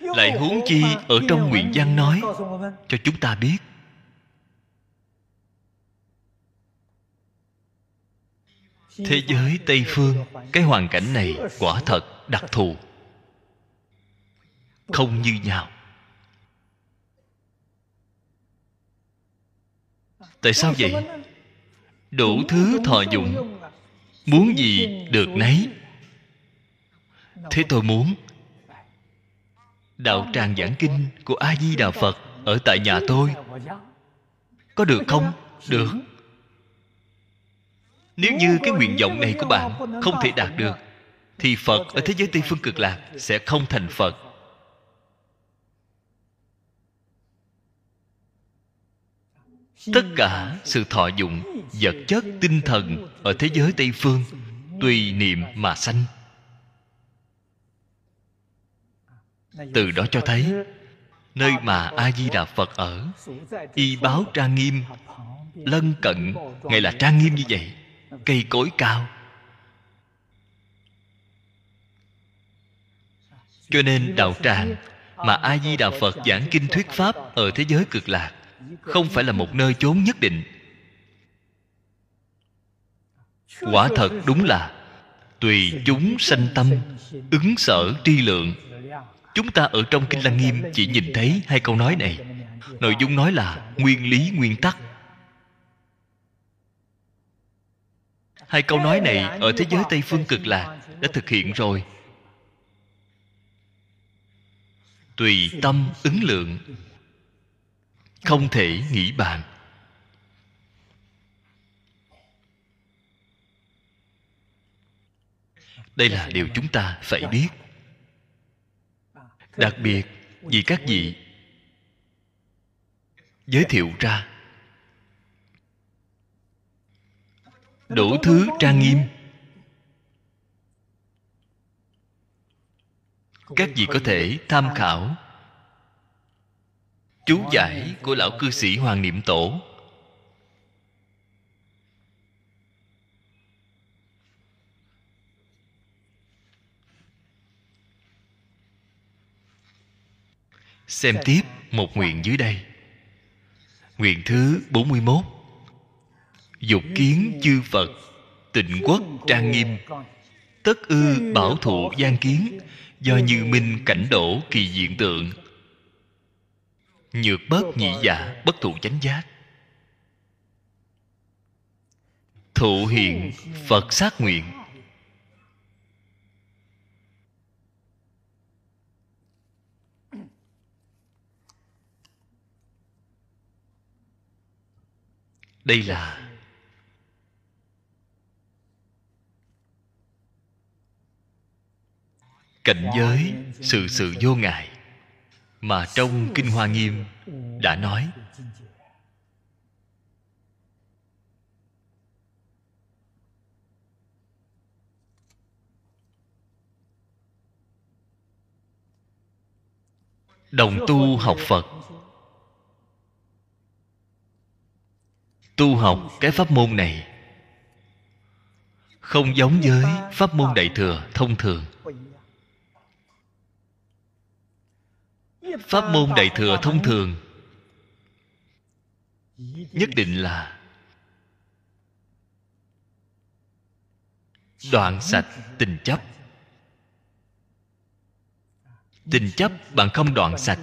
lại huống chi ở trong nguyện văn nói, cho chúng ta biết. Thế giới tây phương, cái hoàn cảnh này quả thật đặc thù. Không như nhau. Tại sao vậy? Đủ thứ thọ dụng. Muốn gì được nấy. Thế tôi muốn đạo tràng giảng kinh của a di đà phật ở tại nhà tôi. Có được không? Được. Nếu như cái nguyện vọng này của bạn không thể đạt được, thì phật ở thế giới tây phương cực lạc sẽ không thành phật. Tất cả sự thọ dụng, vật chất, tinh thần ở thế giới tây phương tùy niệm mà sanh. Từ đó cho thấy, nơi mà a di đà phật ở, y báo trang nghiêm, lân cận ngày là trang nghiêm như vậy, cây cối cao. Cho nên đạo tràng mà a di đà phật giảng kinh thuyết pháp ở thế giới cực lạc không phải là một nơi chốn nhất định. Quả thật đúng là, tùy chúng sanh tâm, ứng sở tri lượng chúng ta ở trong kinh lăng nghiêm chỉ nhìn thấy hai câu nói này. Nội dung nói là nguyên lý, nguyên tắc. Hai câu nói này ở thế giới tây phương cực lạc đã thực hiện rồi. Tùy tâm ứng lượng, không thể nghĩ bàn. Đây là điều chúng ta phải biết đặc biệt, vì các vị giới thiệu ra. Đủ thứ trang nghiêm. Các vị có thể tham khảo. Chú giải của lão cư sĩ hoàng niệm tổ. Xem tiếp một nguyện dưới đây. Nguyện thứ 41 Dục kiến chư Phật Tịnh quốc trang nghiêm. Tất ư bảo thụ gian kiến Do như minh cảnh đổ kỳ diện tượng. Nhược bớt nhị dạ bất thụ chánh giác. Thụ hiện Phật sát nguyện đây là cảnh giới sự sự vô ngại mà trong kinh hoa nghiêm đã nói. Đồng tu học phật tu học cái pháp môn này. Không giống với pháp môn đại thừa thông thường. Pháp môn đại thừa thông thường nhất định là đoạn sạch tình chấp. Tình chấp bạn không đoạn sạch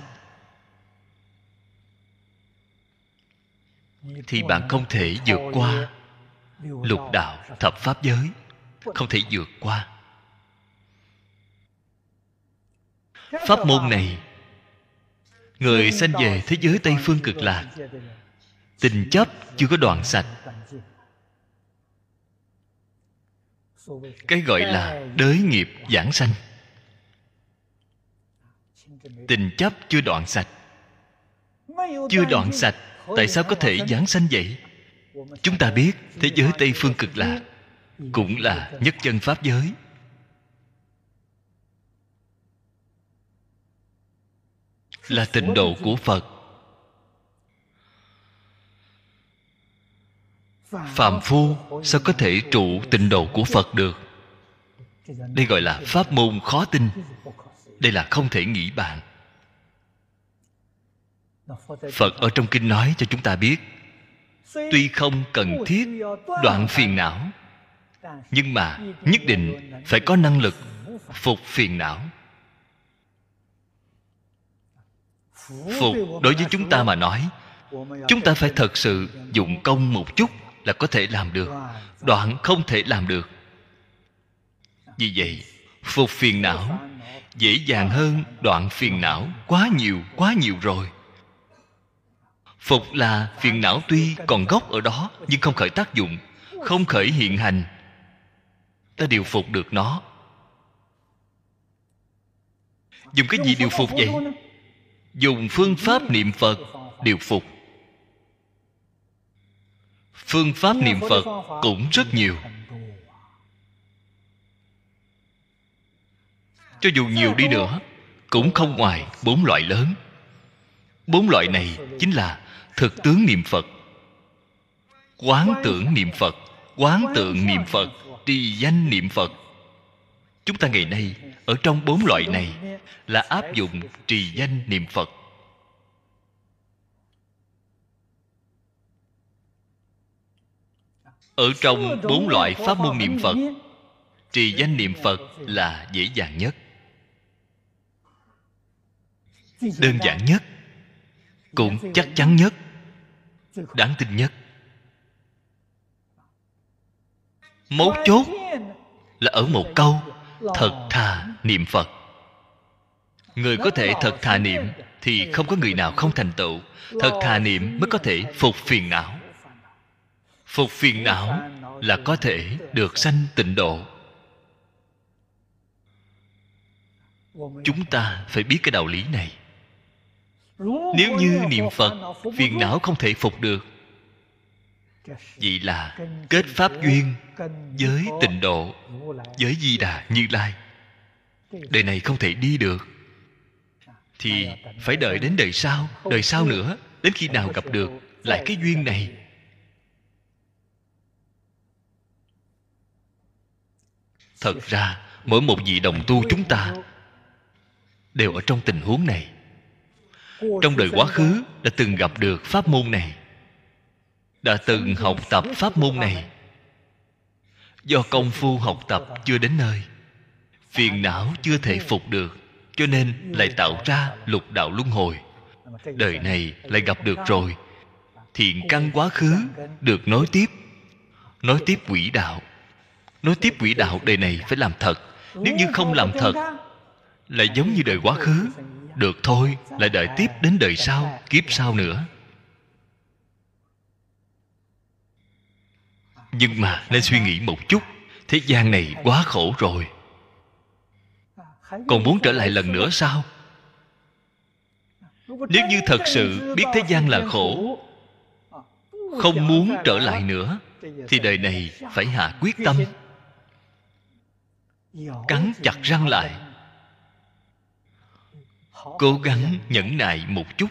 thì bạn không thể vượt qua lục đạo thập pháp giới. Không thể vượt qua. Pháp môn này, người sanh về thế giới tây phương cực lạc, tình chấp chưa có đoạn sạch. Cái gọi là đới nghiệp giảng sanh. Tình chấp chưa đoạn sạch. Chưa đoạn sạch tại sao có thể giáng sanh vậy? Chúng ta biết thế giới tây phương cực lạc cũng là nhất chân pháp giới. Là tịnh độ của phật. Phàm phu sao có thể trụ tịnh độ của phật được? Đây gọi là pháp môn khó tin. Đây là không thể nghĩ bàn phật ở trong kinh nói cho chúng ta biết, tuy không cần thiết đoạn phiền não, nhưng mà nhất định phải có năng lực phục phiền não. Phục đối với chúng ta mà nói, chúng ta phải thật sự dụng công một chút là có thể làm được, đoạn không thể làm được. Vì vậy, phục phiền não dễ dàng hơn đoạn phiền não quá nhiều quá nhiều rồi phục là phiền não tuy còn gốc ở đó, nhưng không khởi tác dụng, không khởi hiện hành. Ta điều phục được nó. Dùng cái gì điều phục vậy? Dùng phương pháp niệm phật, điều phục. Phương pháp niệm phật cũng rất nhiều. Cho dù nhiều đi nữa, cũng không ngoài bốn loại lớn. Bốn loại này chính là thực tướng niệm phật. Quán tưởng niệm phật. Quán tượng niệm phật. Trì danh niệm phật. Chúng ta ngày nay, ở trong bốn loại này, là áp dụng trì danh niệm phật. Ở trong bốn loại pháp môn niệm phật trì danh niệm phật là dễ dàng nhất. Đơn giản nhất, cũng chắc chắn nhất đáng tin nhất. Mấu chốt là ở một câu, thật thà niệm phật. Người có thể thật thà niệm thì không có người nào không thành tựu. Thật thà niệm mới có thể phục phiền não. Phục phiền não là có thể được sanh tịnh độ. Chúng ta phải biết cái đạo lý này nếu như niệm phật phiền não không thể phục được. Vậy là kết pháp duyên với tịnh độ với di đà như lai. Đời này không thể đi được. Thì phải đợi đến đời sau đời sau nữa đến khi nào gặp được lại cái duyên này. Thật ra mỗi một vị đồng tu chúng ta đều ở trong tình huống này trong đời quá khứ đã từng gặp được pháp môn này đã từng học tập pháp môn này. do công phu học tập chưa đến nơi phiền não chưa thể phục được cho nên lại tạo ra lục đạo luân hồi. đời này lại gặp được rồi. Thiện căn quá khứ được nối tiếp nối tiếp quỹ đạo. Nối tiếp quỹ đạo đời này phải làm thật. Nếu như không làm thật lại giống như đời quá khứ được thôi, lại đợi tiếp đến đời sau, kiếp sau nữa. Nhưng mà nên suy nghĩ một chút, thế gian này quá khổ rồi. Còn muốn trở lại lần nữa sao? Nếu như thật sự biết thế gian là khổ, không muốn trở lại nữa, thì đời này phải hạ quyết tâm. Cắn chặt răng lại cố gắng nhẫn nại một chút.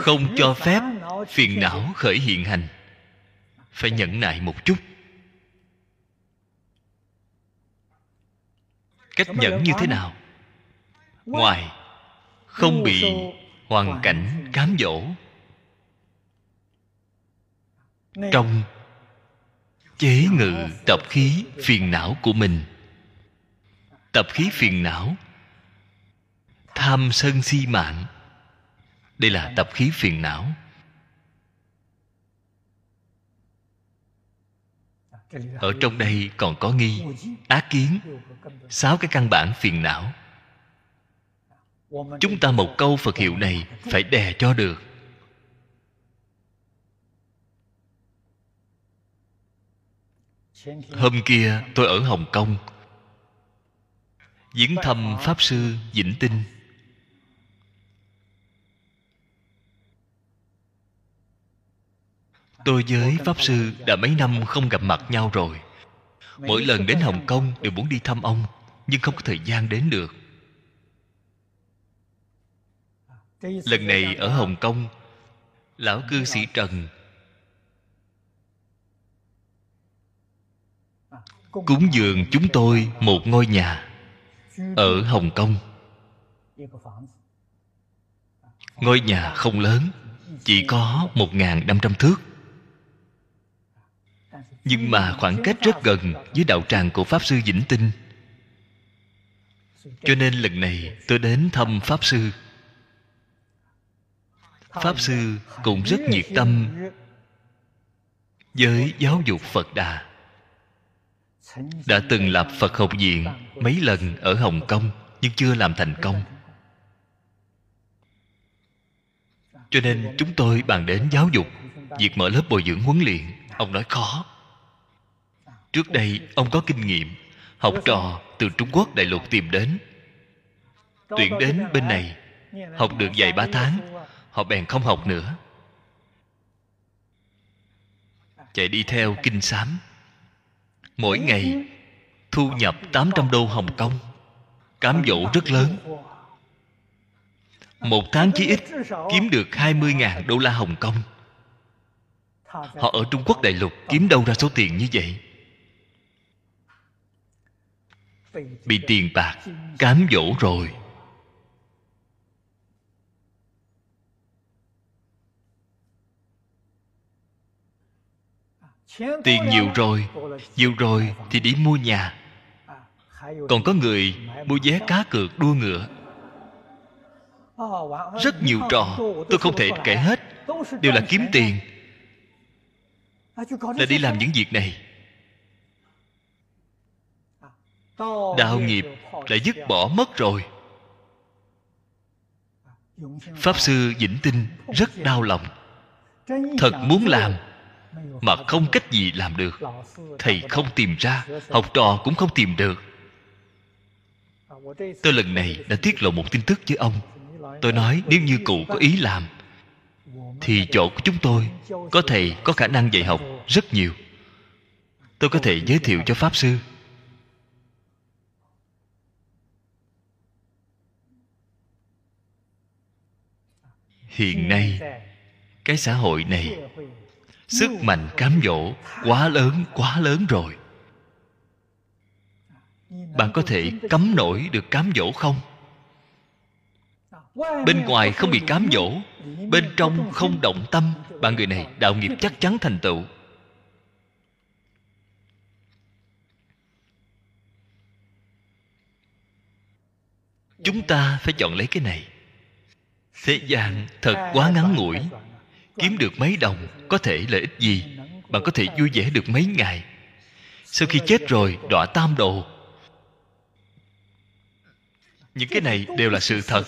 Không cho phép phiền não khởi hiện hành. Phải nhẫn nại một chút. Cách nhẫn như thế nào? ngoài không bị hoàn cảnh cám dỗ. Trong chế ngự tập khí phiền não của mình. Tập khí phiền não, tham sân si mạng. Đây là tập khí phiền não. Ở trong đây còn có nghi, ác kiến, sáu cái căn bản phiền não. Chúng ta một câu phật hiệu này phải đè cho được. Hôm kia tôi ở hồng kông. Viếng thăm pháp sư vĩnh tinh. Tôi với pháp sư đã mấy năm không gặp mặt nhau rồi. Mỗi lần đến hồng kông đều muốn đi thăm ông, nhưng không có thời gian đến được. Lần này ở hồng kông, lão cư sĩ trần cúng dường chúng tôi một ngôi nhà ở hồng kông. Ngôi nhà không lớn, chỉ có một ngàn năm trăm thước. Nhưng mà khoảng cách rất gần với đạo tràng của pháp sư vĩnh tinh. Cho nên lần này tôi đến thăm pháp sư. Pháp sư cũng rất nhiệt tâm với giáo dục phật đà đã từng lập phật học viện mấy lần ở hồng kông, nhưng chưa làm thành công. Cho nên chúng tôi bàn đến giáo dục, việc mở lớp bồi dưỡng huấn luyện. Ông nói khó. Trước đây, ông có kinh nghiệm, học trò từ trung quốc đại lục tìm đến. Tuyển đến bên này, học được vài ba tháng, họ bèn không học nữa. Chạy đi theo kinh sám mỗi ngày, thu nhập 800 đô Hồng Kông, cám dỗ rất lớn. Một tháng chí ít kiếm được 20.000 đô la Hồng Kông. Họ ở Trung Quốc đại lục kiếm đâu ra số tiền như vậy? Bị tiền bạc cám dỗ rồi. Tiền nhiều rồi nhiều rồi thì đi mua nhà. Còn có người mua vé cá cược, đua ngựa. Rất nhiều trò, tôi không thể kể hết, đều là kiếm tiền. Là đi làm những việc này. Đạo nghiệp đã dứt bỏ mất rồi. Pháp sư vĩnh tinh rất đau lòng. Thật muốn làm mà không cách gì làm được. Thầy không tìm ra, học trò cũng không tìm được. Tôi lần này đã tiết lộ một tin tức với ông. Tôi nói, nếu như cụ có ý làm, thì chỗ của chúng tôi có thầy có khả năng dạy học rất nhiều. Tôi có thể giới thiệu cho pháp sư. Hiện nay, cái xã hội này sức mạnh cám dỗ quá lớn quá lớn rồi. Bạn có thể cấm nổi được cám dỗ không? Bên ngoài không bị cám dỗ bên trong không động tâm. Bạn người này đạo nghiệp chắc chắn thành tựu. Chúng ta phải chọn lấy cái này. Thế gian thật quá ngắn ngủi kiếm được mấy đồng có thể lợi ích gì? Bạn có thể vui vẻ được mấy ngày. Sau khi chết rồi đọa tam đồ. những cái này đều là sự thật.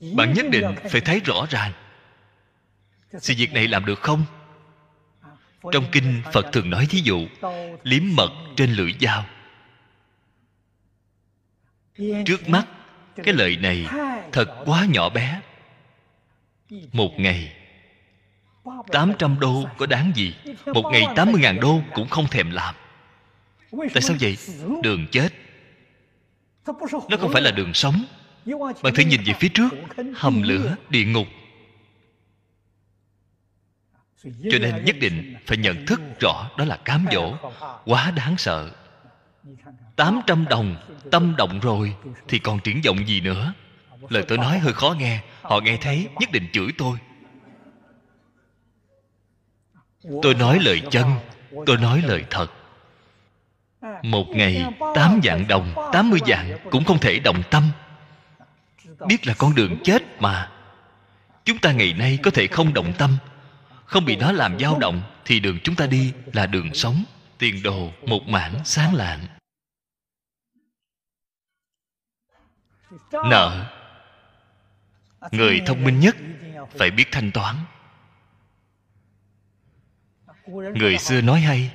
bạn nhất định phải thấy rõ ràng. Sự việc này làm được không? Trong kinh phật thường nói thí dụ liếm mật trên lưỡi dao. Trước mắt cái lợi này thật quá nhỏ bé một ngày 800 đô có đáng gì? Một ngày 80.000 đô cũng không thèm làm. Tại sao vậy? Đường chết. Nó không phải là đường sống. Bạn thử nhìn về phía trước Hầm lửa, địa ngục. Cho nên nhất định phải nhận thức rõ Đó là cám dỗ. Quá đáng sợ. 800 đồng Tâm động rồi Thì còn triển vọng gì nữa? Lời tôi nói hơi khó nghe. Họ nghe thấy, nhất định chửi tôi. Tôi nói lời chân, Tôi nói lời thật. Một ngày, tám vạn đồng, Tám mươi vạn cũng không thể đồng tâm. Biết là con đường chết mà. Chúng ta ngày nay có thể không động tâm. Không bị nó làm dao động, Thì đường chúng ta đi là đường sống. Tiền đồ, một mảng sáng lạng. Nợ Người thông minh nhất Phải biết thanh toán. Người xưa nói hay,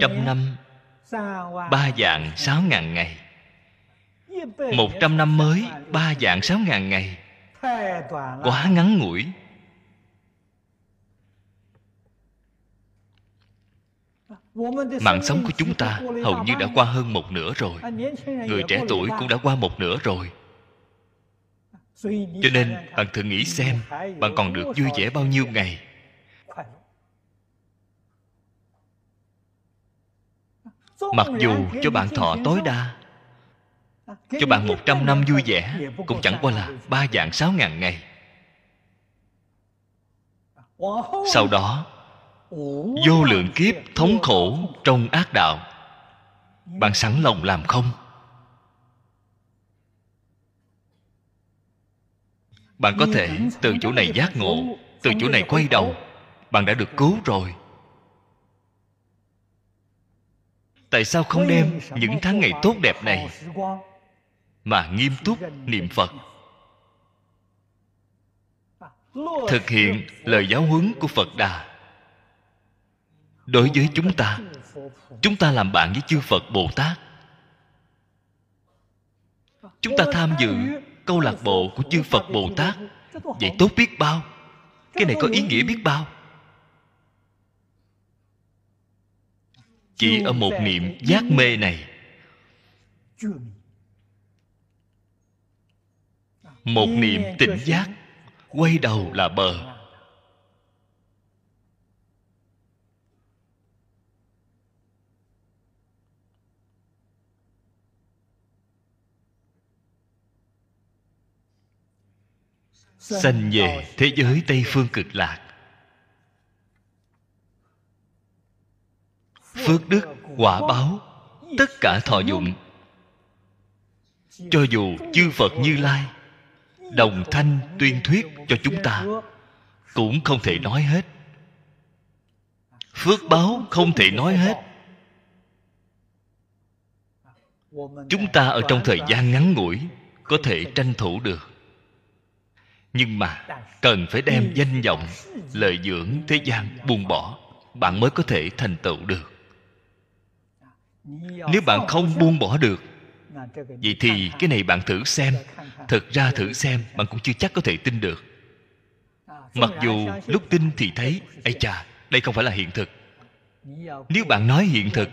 trăm năm, ba dạng sáu ngàn ngày. Một trăm năm mới, ba dạng sáu ngàn ngày. Quá ngắn ngủi. Mạng sống của chúng ta hầu như đã qua hơn một nửa rồi. Người trẻ tuổi cũng đã qua một nửa rồi cho nên bạn thử nghĩ xem bạn còn được vui vẻ bao nhiêu ngày? Mặc dù cho bạn thọ tối đa Cho bạn một trăm năm vui vẻ Cũng chẳng qua là ba dạng sáu ngàn ngày. Sau đó Vô lượng kiếp thống khổ trong ác đạo Bạn sẵn lòng làm không? Bạn có thể từ chỗ này giác ngộ, Từ chỗ này quay đầu. Bạn đã được cứu rồi. Tại sao không đem những tháng ngày tốt đẹp này mà nghiêm túc niệm phật? Thực hiện lời giáo huấn của phật đà. Đối với chúng ta chúng ta làm bạn với chư phật bồ tát. Chúng ta tham dự câu lạc bộ của chư phật bồ tát vậy tốt biết bao? Cái này có ý nghĩa biết bao? Chỉ ở một niệm giác mê này, một niệm tỉnh giác quay đầu là bờ. Sanh về thế giới tây phương cực lạc. Phước đức quả báo tất cả thọ dụng. Cho dù chư phật như lai đồng thanh tuyên thuyết cho chúng ta cũng không thể nói hết. Phước báo không thể nói hết. Chúng ta ở trong thời gian ngắn ngủi có thể tranh thủ được nhưng mà cần phải đem danh vọng lợi dưỡng thế gian buông bỏ bạn mới có thể thành tựu được. Nếu bạn không buông bỏ được vậy thì cái này bạn thử xem. Thực ra thử xem bạn cũng chưa chắc có thể tin được. Mặc dù lúc tin thì thấy ây chà đây không phải là hiện thực. Nếu bạn nói hiện thực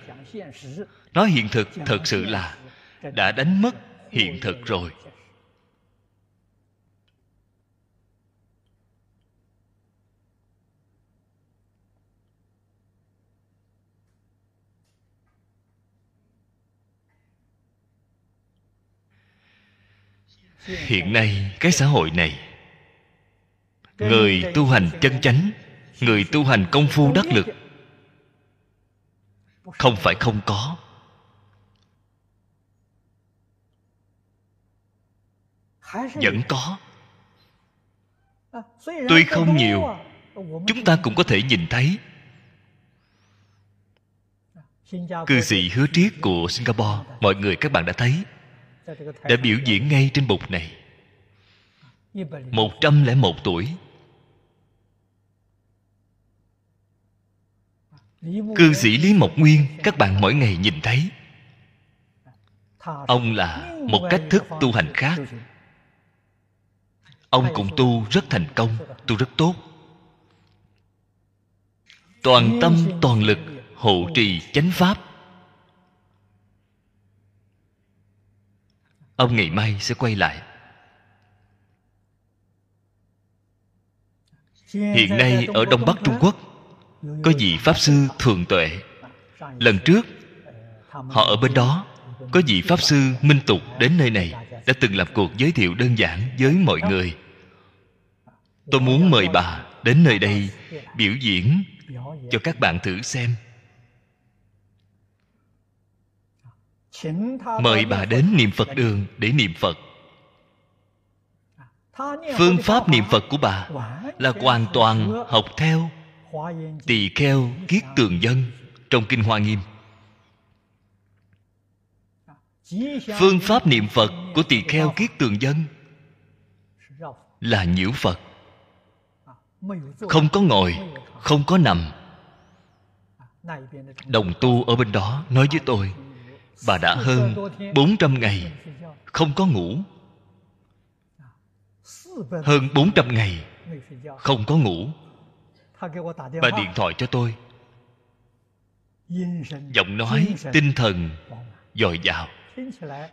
nói hiện thực thật sự là đã đánh mất hiện thực rồi hiện nay, cái xã hội này, người tu hành chân chánh, người tu hành công phu đắc lực, không phải không có. Vẫn có. Tuy không nhiều, chúng ta cũng có thể nhìn thấy. Cư sĩ hứa triết của singapore, mọi người các bạn đã thấy đã biểu diễn ngay trên bục này. Một trăm lẻ một tuổi. Cư sĩ lý mộc nguyên các bạn mỗi ngày nhìn thấy. Ông là một cách thức tu hành khác. Ông cũng tu rất thành công tu rất tốt. Toàn tâm toàn lực hộ trì chánh pháp ông ngày mai sẽ quay lại. Hiện nay ở đông bắc trung quốc, có vị pháp sư thường tuệ. Lần trước, họ ở bên đó, có vị pháp sư minh tục đến nơi này, đã từng làm cuộc giới thiệu đơn giản với mọi người. Tôi muốn mời bà đến nơi đây biểu diễn cho các bạn thử xem. Mời bà đến niệm phật đường để niệm phật. Phương pháp niệm phật của bà là hoàn toàn học theo, tỳ kheo kiết tường dân trong kinh hoa nghiêm. Phương pháp niệm phật của tỳ kheo kiết tường dân là nhiễu phật. Không có ngồi, không có nằm. Đồng tu ở bên đó, nói với tôi bà đã hơn 400 ngày không có ngủ. Hơn 400 ngày không có ngủ. Bà điện thoại cho tôi. Giọng nói, tinh thần dồi dào.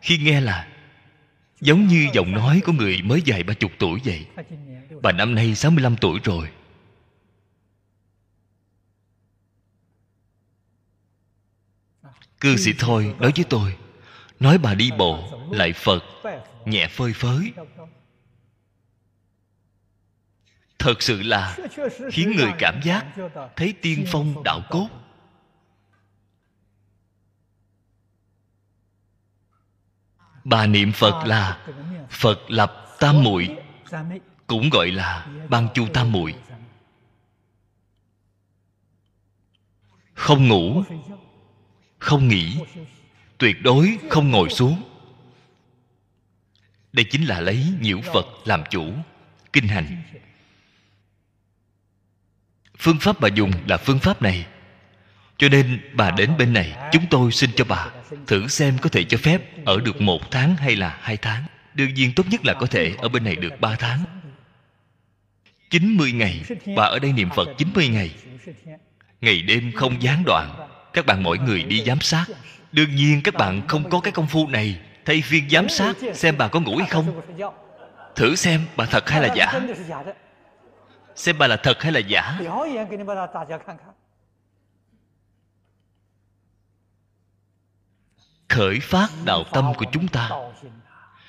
Khi nghe là giống như giọng nói của người mới dài ba chục tuổi vậy. Bà năm nay 65 tuổi rồi. Cư sĩ thôi nói với tôi, nói bà đi bộ, lại phật, nhẹ phơi phới. Thật sự là khiến người cảm giác thấy tiên phong đạo cốt. Bà niệm phật là phật lập tam muội, cũng gọi là ban chu tam muội. Không ngủ không nghỉ tuyệt đối không ngồi xuống. Đây chính là lấy nhiễu phật làm chủ. Kinh hành. Phương pháp bà dùng là phương pháp này. Cho nên bà đến bên này, chúng tôi xin cho bà thử xem có thể cho phép ở được một tháng hay là hai tháng. Đương nhiên tốt nhất là có thể ở bên này được ba tháng. 90 ngày, bà ở đây niệm Phật 90 ngày. Ngày đêm không gián đoạn các bạn mỗi người đi giám sát. Đương nhiên các bạn không có cái công phu này. Thay phiên giám sát xem bà có ngủ hay không. Thử xem bà thật hay là giả. Xem bà là thật hay là giả. Khởi phát đạo tâm của chúng ta.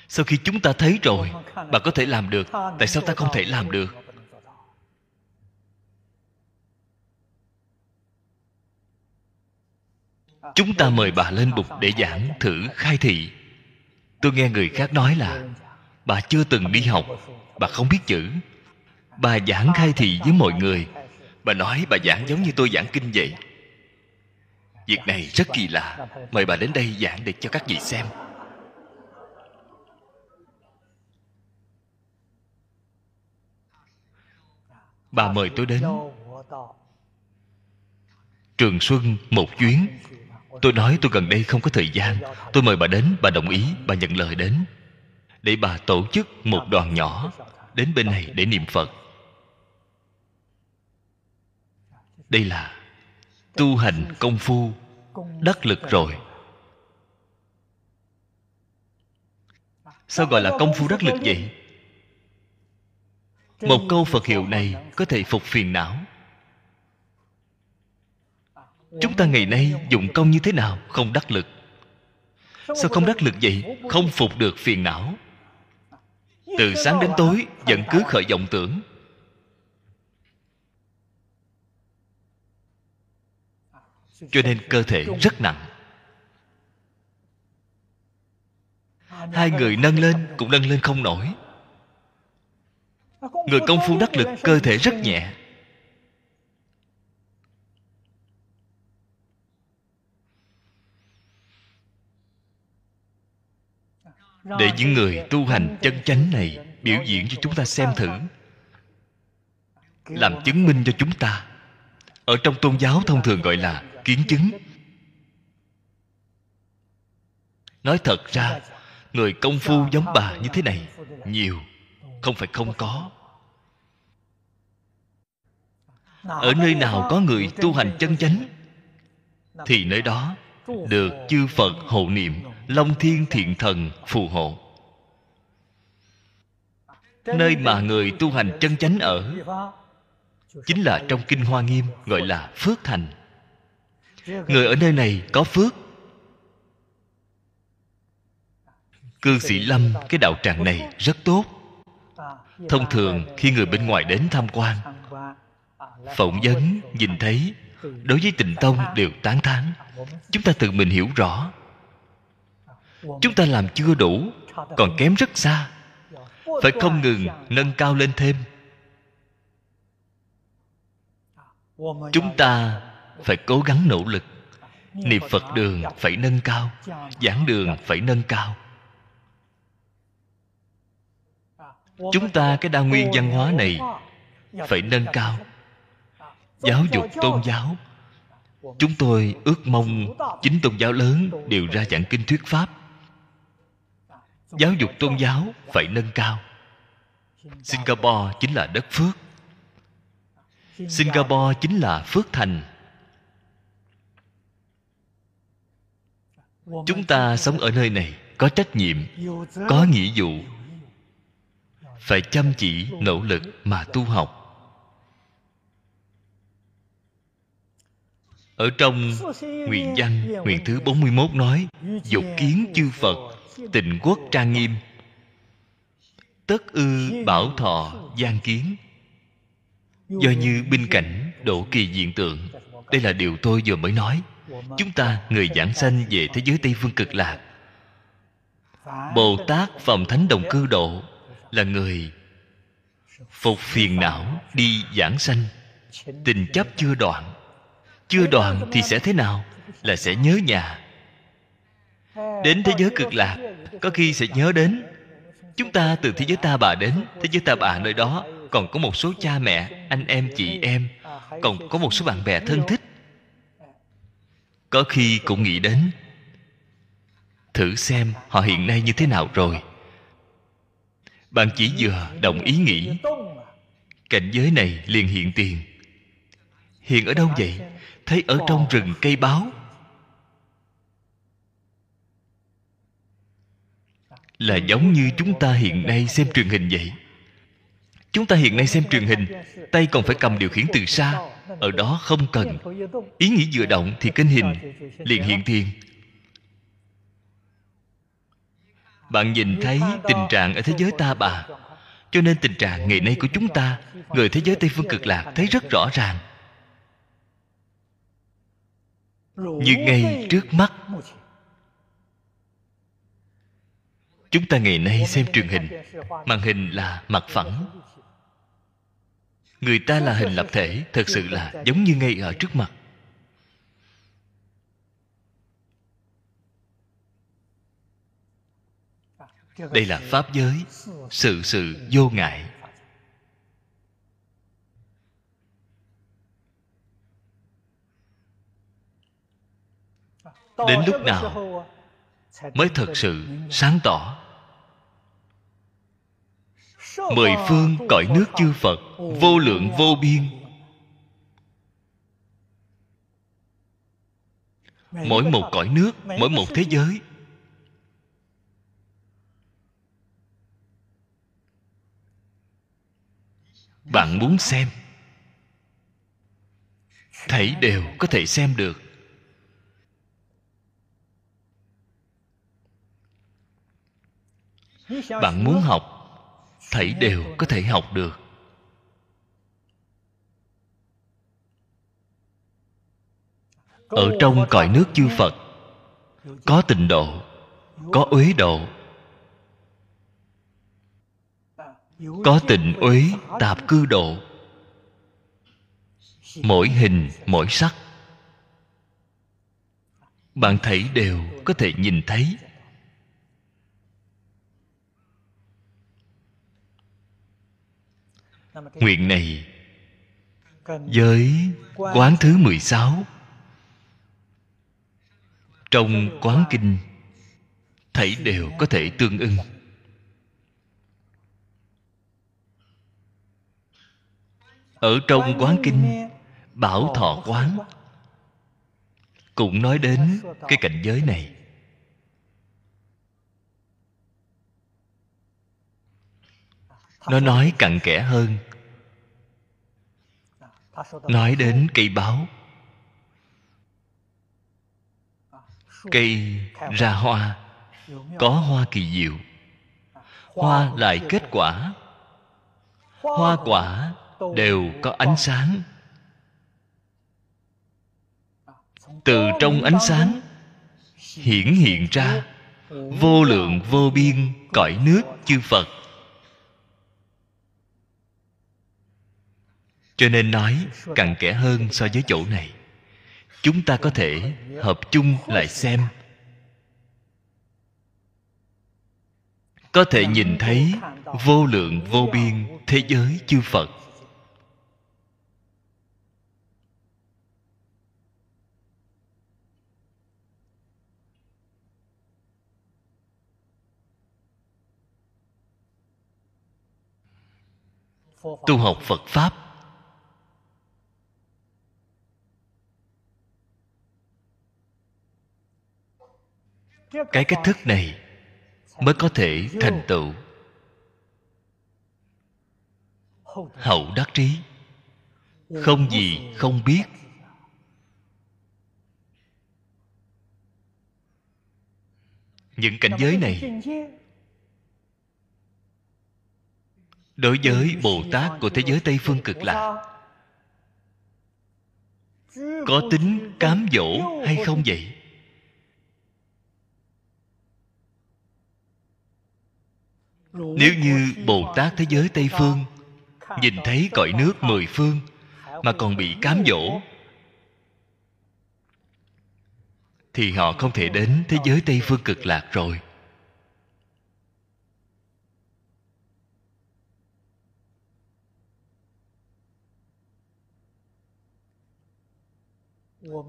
Sau khi chúng ta thấy rồi, bà có thể làm được. Tại sao ta không thể làm được? Chúng ta mời bà lên bục để giảng thử khai thị. Tôi nghe người khác nói là, bà chưa từng đi học, bà không biết chữ. Bà giảng khai thị với mọi người. Bà nói bà giảng giống như tôi giảng kinh vậy. Việc này rất kỳ lạ. Mời bà đến đây giảng để cho các vị xem. Bà mời tôi đến. Trường xuân một chuyến tôi nói tôi gần đây không có thời gian. Tôi mời bà đến, bà đồng ý, bà nhận lời đến. Để bà tổ chức một đoàn nhỏ đến bên này để niệm phật. Đây là tu hành công phu, đắc lực rồi. Sao gọi là công phu đắc lực vậy? Một câu phật hiệu này có thể phục phiền não chúng ta ngày nay dụng công như thế nào không đắc lực? Sao không đắc lực vậy? Không phục được phiền não. Từ sáng đến tối vẫn cứ khởi vọng tưởng. Cho nên cơ thể rất nặng. Hai người nâng lên cũng nâng lên không nổi. Người công phu đắc lực cơ thể rất nhẹ. Để những người tu hành chân chánh này biểu diễn cho chúng ta xem thử. Làm chứng minh cho chúng ta. Ở trong tôn giáo thông thường gọi là kiến chứng. Nói thật ra người công phu giống bà như thế này nhiều không phải không có. Ở nơi nào có người tu hành chân chánh thì nơi đó được chư phật hộ niệm, long thiên thiện thần phù hộ. Nơi mà người tu hành chân chánh ở, chính là trong kinh hoa nghiêm, gọi là phước thành. Người ở nơi này có phước. Cư sĩ lâm, cái đạo tràng này rất tốt. Thông thường, khi người bên ngoài đến tham quan, phỏng vấn, nhìn thấy đối với tịnh tông đều tán thán. Chúng ta tự mình hiểu rõ. Chúng ta làm chưa đủ, còn kém rất xa. Phải không ngừng nâng cao lên thêm. Chúng ta phải cố gắng nỗ lực. Niệm phật đường phải nâng cao, giảng đường phải nâng cao. Chúng ta cái đa nguyên văn hóa này phải nâng cao giáo dục tôn giáo. Chúng tôi ước mong chính tôn giáo lớn đều ra giảng kinh thuyết pháp. Giáo dục tôn giáo phải nâng cao. Singapore chính là đất phước. Singapore chính là phước thành. Chúng ta sống ở nơi này có trách nhiệm, có nghĩa vụ. Phải chăm chỉ, nỗ lực mà tu học. Ở trong nguyện văn, Nguyện thứ 41 nói Dục kiến chư Phật, Tịnh quốc trang nghiêm. Tất ư bảo thọ gian kiến. Do như binh cảnh độ kỳ diện tượng, Đây là điều tôi vừa mới nói. Chúng ta, người giảng sanh về thế giới Tây Phương cực lạc, Bồ Tát Phòng Thánh Đồng Cư Độ Là người Phục phiền não đi giảng sanh. Tình chấp chưa đoạn chưa đoạn thì sẽ thế nào là sẽ nhớ nhà. Đến thế giới cực lạc, có khi sẽ nhớ đến. Chúng ta từ thế giới ta bà đến, thế giới ta bà nơi đó, còn có một số cha mẹ, anh em, chị em, còn có một số bạn bè thân thích. Có khi cũng nghĩ đến, thử xem họ hiện nay như thế nào rồi. Bạn chỉ vừa đồng ý nghĩ, cảnh giới này liền hiện tiền. Hiện ở đâu vậy? thấy ở trong rừng cây báo. Là giống như chúng ta hiện nay xem truyền hình vậy. Chúng ta hiện nay xem truyền hình tay còn phải cầm điều khiển từ xa ở đó không cần. Ý nghĩ vừa động thì kinh hình liền hiện thiền bạn nhìn thấy tình trạng ở thế giới ta bà. Cho nên tình trạng ngày nay của chúng ta người thế giới tây phương cực lạc thấy rất rõ ràng như ngay trước mắt. Chúng ta ngày nay xem truyền hình. Màn hình là mặt phẳng. Người ta là hình lập thể, thật sự là giống như ngay ở trước mặt. Đây là pháp giới, sự sự vô ngại. Đến lúc nào mới thật sự sáng tỏ? Mười phương cõi nước chư phật vô lượng vô biên. Mỗi một cõi nước mỗi một thế giới. Bạn muốn xem? Thấy đều có thể xem được bạn muốn học, thảy đều có thể học được. Ở trong cõi nước chư phật, có tịnh độ, có uế độ. Có tịnh uế, tạp cư độ. Mỗi hình, mỗi sắc. Bạn thấy đều có thể nhìn thấy. Nguyện này với quán thứ 16 trong quán kinh thảy đều có thể tương ưng. Ở trong quán kinh bảo thọ quán cũng nói đến cái cảnh giới này nó nói cặn kẽ hơn. Nói đến cây báo. Cây ra hoa. Có hoa kỳ diệu. Hoa lại kết quả. Hoa quả đều có ánh sáng. Từ trong ánh sáng hiển hiện ra vô lượng vô biên cõi nước chư phật. Cho nên nói cặn kẽ hơn so với chỗ này. Chúng ta có thể hợp chung lại xem. Có thể nhìn thấy vô lượng, vô biên thế giới chư phật. Tu học phật pháp cái cách thức này mới có thể thành tựu. Hậu đắc trí. Không gì không biết. Những cảnh giới này đối với bồ tát của thế giới tây phương cực lạc có tính cám dỗ hay không vậy? Nếu như bồ tát thế giới tây phương nhìn thấy cõi nước mười phương mà còn bị cám dỗ, thì họ không thể đến thế giới tây phương cực lạc rồi.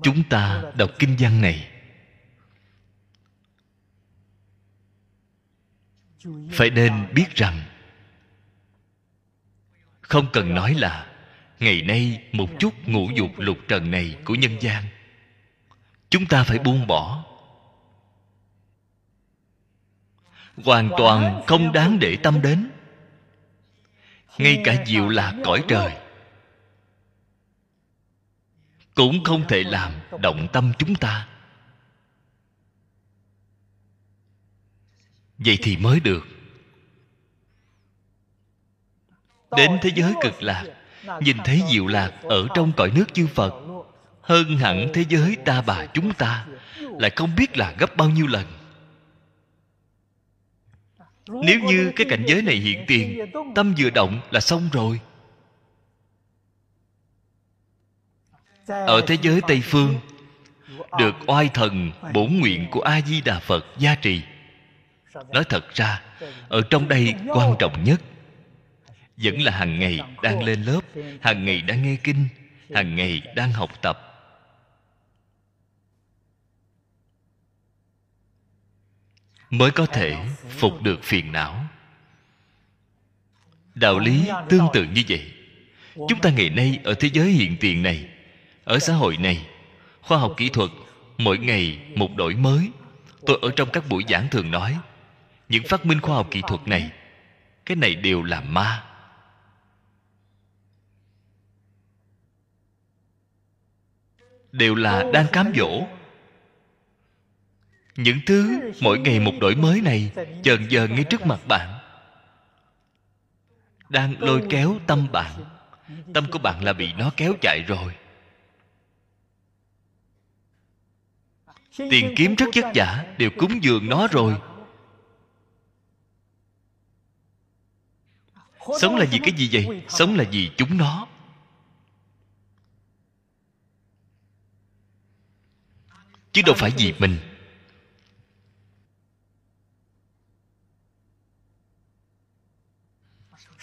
Chúng ta đọc kinh văn này. Phải nên biết rằng, không cần nói là ngày nay một chút ngũ dục lục trần này của nhân gian, chúng ta phải buông bỏ. Hoàn toàn không đáng để tâm đến. Ngay cả diệu lạc cõi trời cũng không thể làm động tâm chúng ta. Vậy thì mới được. Đến thế giới cực lạc, nhìn thấy diệu lạc ở trong cõi nước chư phật, hơn hẳn thế giới ta bà chúng ta, lại không biết là gấp bao nhiêu lần. Nếu như cái cảnh giới này hiện tiền, tâm vừa động là xong rồi. Ở thế giới tây phương, được oai thần bổn nguyện của a di đà phật gia trì nói thật ra, ở trong đây quan trọng nhất vẫn là hàng ngày đang lên lớp, hàng ngày đang nghe kinh, hàng ngày đang học tập. Mới có thể phục được phiền não. Đạo lý tương tự như vậy. Chúng ta ngày nay ở thế giới hiện tiền này, ở xã hội này, khoa học kỹ thuật mỗi ngày một đổi mới. Tôi ở trong các buổi giảng thường nói những phát minh khoa học kỹ thuật này, cái này đều là ma. Đều là đang cám dỗ. Những thứ mỗi ngày một đổi mới này dần dần ngay trước mặt bạn. Đang lôi kéo tâm bạn. Tâm của bạn là bị nó kéo chạy rồi. Tiền kiếm rất vất vả, đều cúng dường nó rồi. Sống là vì cái gì vậy? Sống là vì chúng nó. Chứ đâu phải vì mình.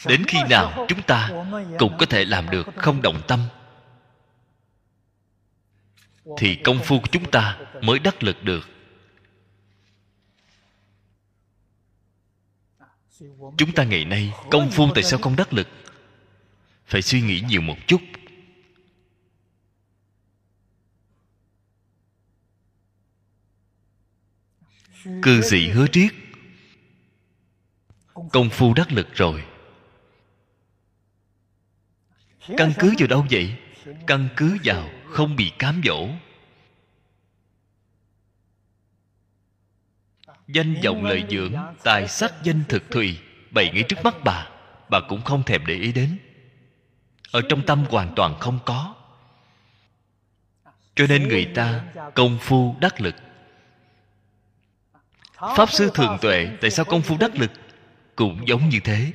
Đến khi nào chúng ta cũng có thể làm được không động tâm, thì công phu của chúng ta mới đắc lực được. Chúng ta ngày nay, công phu tại sao không đắc lực? Phải suy nghĩ nhiều một chút. Cư sĩ hứa triết. Công phu đắc lực rồi. Căn cứ vào đâu vậy? Căn cứ vào không bị cám dỗ. Danh vọng lợi dưỡng, tài sắc danh thực thùy, bày ngay trước mắt bà. Bà cũng không thèm để ý đến. Ở trong tâm hoàn toàn không có. Cho nên người ta, công phu đắc lực. Pháp sư thường tuệ, tại sao công phu đắc lực? Cũng giống như thế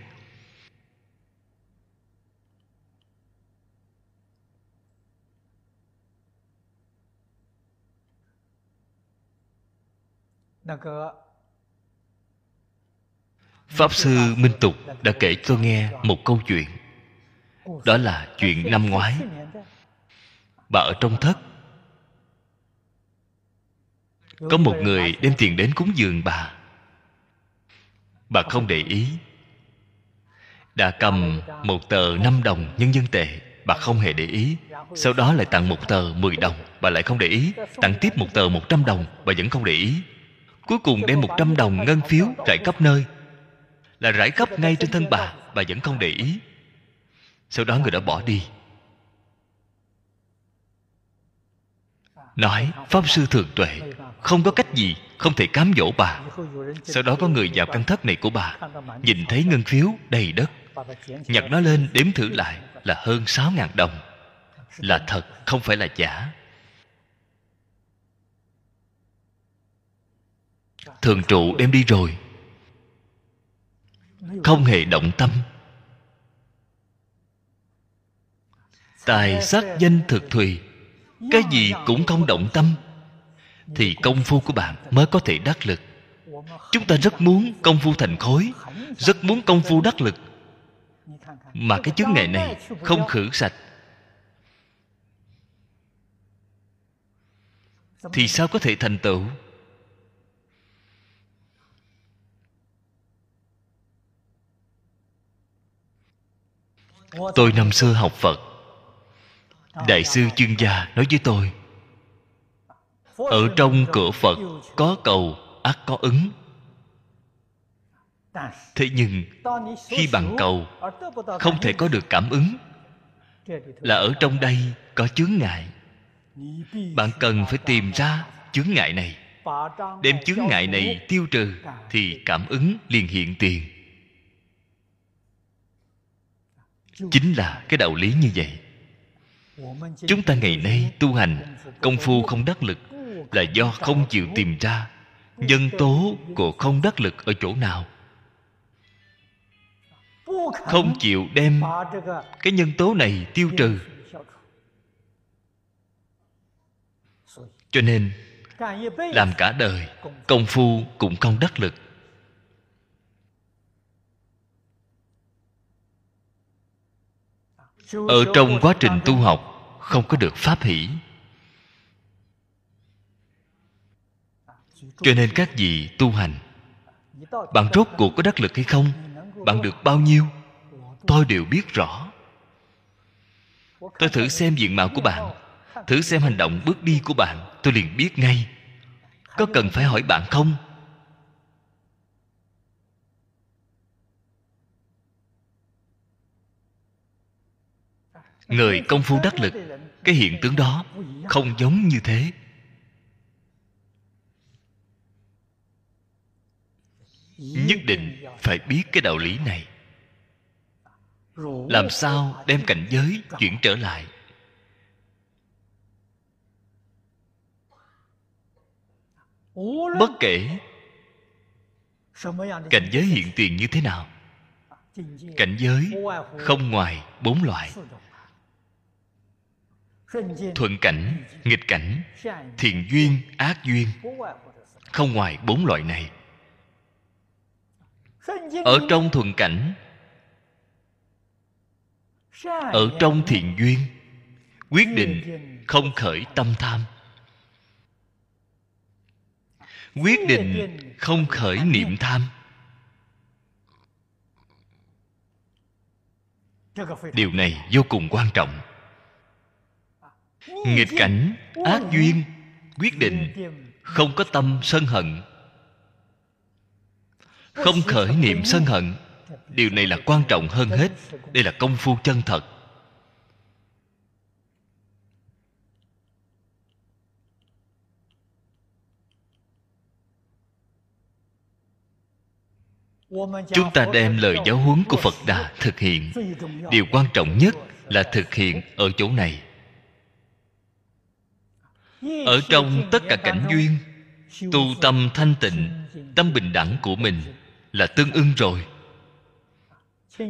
pháp sư minh tục đã kể cho nghe một câu chuyện. Đó là chuyện năm ngoái. Bà ở trong thất. Có một người đem tiền đến cúng dường bà. Bà không để ý. Đã cầm một tờ năm đồng nhân dân tệ, bà không hề để ý. Sau đó lại tặng một tờ mười đồng, bà lại không để ý. Tặng tiếp một tờ một trăm đồng, bà vẫn không để ý. Cuối cùng đem một trăm đồng ngân phiếu rải khắp nơi là rải khắp ngay trên thân bà. Bà vẫn không để ý. Sau đó người đã bỏ đi. Nói, pháp sư thường tuệ, không có cách gì không thể cám dỗ bà. Sau đó có người vào căn thất này của bà, nhìn thấy ngân phiếu đầy đất. Nhặt nó lên đếm thử lại là hơn sáu ngàn đồng. Là thật, không phải là giả. Thường trụ đem đi rồi không hề động tâm. Tài sắc danh thực thùy cái gì cũng không động tâm. Thì công phu của bạn mới có thể đắc lực. Chúng ta rất muốn công phu thành khối rất muốn công phu đắc lực. Mà cái chứng ngại này không khử sạch. Thì sao có thể thành tựu tôi năm xưa học phật. Đại sư chuyên gia nói với tôi, ở trong cửa phật có cầu ắt có ứng. Thế nhưng, khi bạn cầu, không thể có được cảm ứng. Là ở trong đây có chướng ngại. Bạn cần phải tìm ra chướng ngại này. Đem chướng ngại này tiêu trừ thì cảm ứng liền hiện tiền. Chính là cái đạo lý như vậy. Chúng ta ngày nay tu hành, công phu không đắc lực là do không chịu tìm ra nhân tố của không đắc lực ở chỗ nào. Không chịu đem cái nhân tố này tiêu trừ. Cho nên, làm cả đời, công phu cũng không đắc lực. Ở trong quá trình tu học, không có được pháp hỷ. Cho nên các vị tu hành, bạn rốt cuộc có đắc lực hay không? Bạn được bao nhiêu? Tôi đều biết rõ. Tôi thử xem diện mạo của bạn, thử xem hành động bước đi của bạn, tôi liền biết ngay. Có cần phải hỏi bạn không? Người công phu đắc lực, cái hiện tướng đó không giống như thế. Nhất định phải biết cái đạo lý này. Làm sao đem cảnh giới chuyển trở lại? Bất kể cảnh giới hiện tiền như thế nào, cảnh giới không ngoài bốn loại thuận cảnh nghịch cảnh thiện duyên ác duyên. Không ngoài bốn loại này. Ở trong thuận cảnh ở trong thiện duyên quyết định không khởi tâm tham. Quyết định không khởi niệm tham. Điều này vô cùng quan trọng nghịch cảnh ác duyên quyết định không có tâm sân hận. Không khởi niệm sân hận điều này là quan trọng hơn hết. đây là công phu chân thật. Chúng ta đem lời giáo huấn của phật đà thực hiện. Điều quan trọng nhất là thực hiện ở chỗ này ở trong tất cả cảnh duyên, tu tâm thanh tịnh, tâm bình đẳng của mình là tương ưng rồi.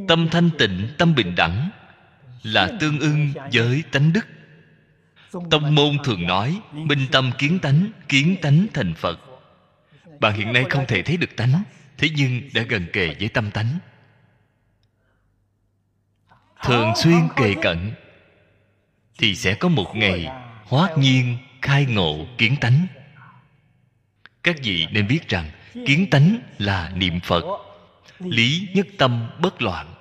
Tâm thanh tịnh, tâm bình đẳng là tương ưng với tánh đức. Tông môn thường nói, minh tâm kiến tánh kiến tánh thành phật. Bạn hiện nay không thể thấy được tánh, thế nhưng đã gần kề với tâm tánh. Thường xuyên kề cận, thì sẽ có một ngày hoát nhiên khai ngộ kiến tánh. Các vị nên biết rằng, kiến tánh là niệm phật. Lý nhất tâm bất loạn.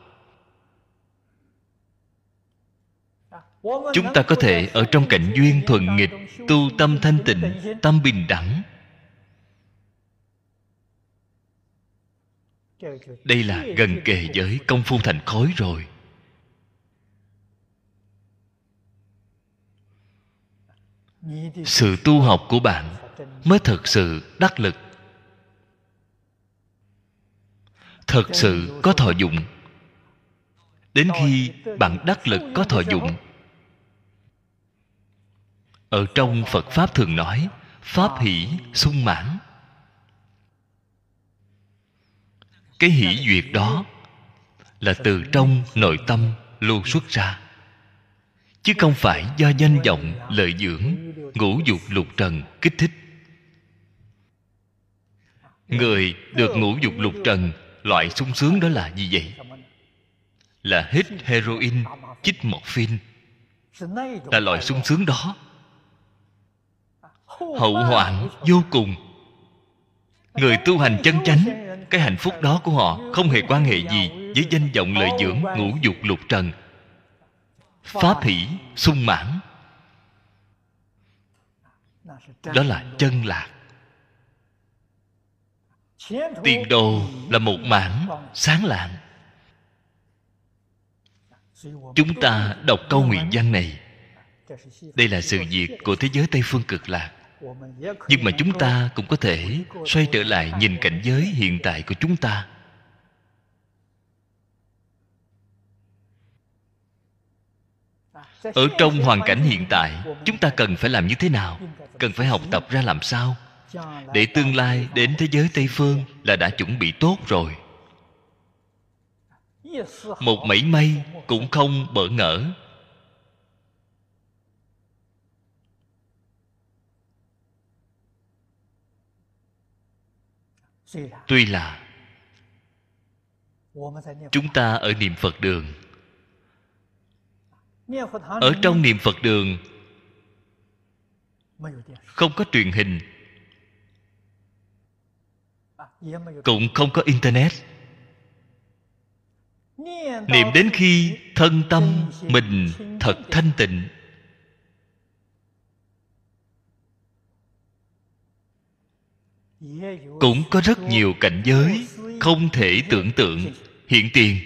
Chúng ta có thể ở trong cảnh duyên thuận nghịch, tu tâm thanh tịnh, tâm bình đẳng. Đây là gần kề giới công phu thành khối rồi. Sự tu học của bạn mới thật sự đắc lực. Thật sự có thọ dụng. Đến khi bạn đắc lực có thọ dụng. Ở trong phật pháp thường nói, pháp hỷ sung mãn. Cái hỷ duyệt đó là từ trong nội tâm lưu xuất ra chứ không phải do danh vọng, lợi dưỡng, ngũ dục lục trần kích thích. Người được ngũ dục lục trần, loại sung sướng đó là gì vậy? Là hít heroin, chích morphine. Là loại sung sướng đó. Hậu hoạn vô cùng. Người tu hành chân chánh, cái hạnh phúc đó của họ không hề quan hệ gì với danh vọng, lợi dưỡng, ngũ dục lục trần pháp hỷ sung mãn. Đó là chân lạc. Tiền đồ là một mảng sáng lạng. Chúng ta đọc câu nguyện văn này. Đây là sự việc của thế giới tây phương cực lạc. Nhưng mà chúng ta cũng có thể xoay trở lại nhìn cảnh giới hiện tại của chúng ta. Ở trong hoàn cảnh hiện tại, chúng ta cần phải làm như thế nào? Cần phải học tập ra làm sao? Để tương lai đến thế giới tây phương là đã chuẩn bị tốt rồi. Một mảy may cũng không bỡ ngỡ. Tuy là, chúng ta ở niệm phật đường ở trong niệm phật đường, không có truyền hình, cũng không có internet. Niệm đến khi thân tâm mình thật thanh tịnh. Cũng có rất nhiều cảnh giới không thể tưởng tượng. Hiện tiền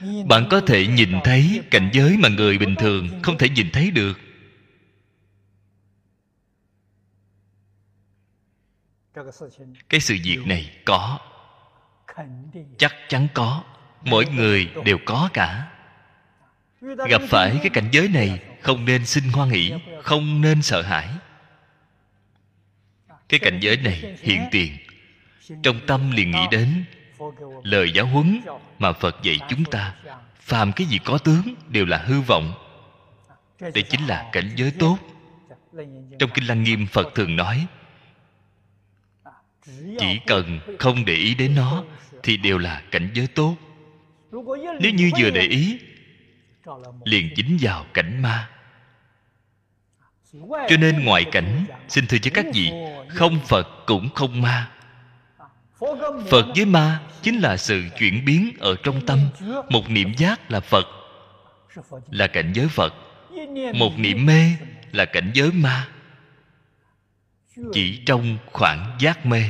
bạn có thể nhìn thấy cảnh giới mà người bình thường không thể nhìn thấy được. Cái sự việc này có. Chắc chắn có. Mỗi người đều có cả. Gặp phải cái cảnh giới này, không nên xin hoan hỷ, không nên sợ hãi. Cái cảnh giới này hiện tiền. Trong tâm liền nghĩ đến lời giáo huấn mà phật dạy chúng ta, phàm cái gì có tướng đều là hư vọng. Đây chính là cảnh giới tốt. Trong kinh lăng nghiêm, phật thường nói, chỉ cần không để ý đến nó thì đều là cảnh giới tốt. Nếu như vừa để ý, liền dính vào cảnh ma. Cho nên ngoại cảnh, xin thưa cho các vị, không phật cũng không ma phật với ma chính là sự chuyển biến ở trong tâm. Một niệm giác là phật, là cảnh giới phật. Một niệm mê là cảnh giới ma. Chỉ trong khoảng giác mê.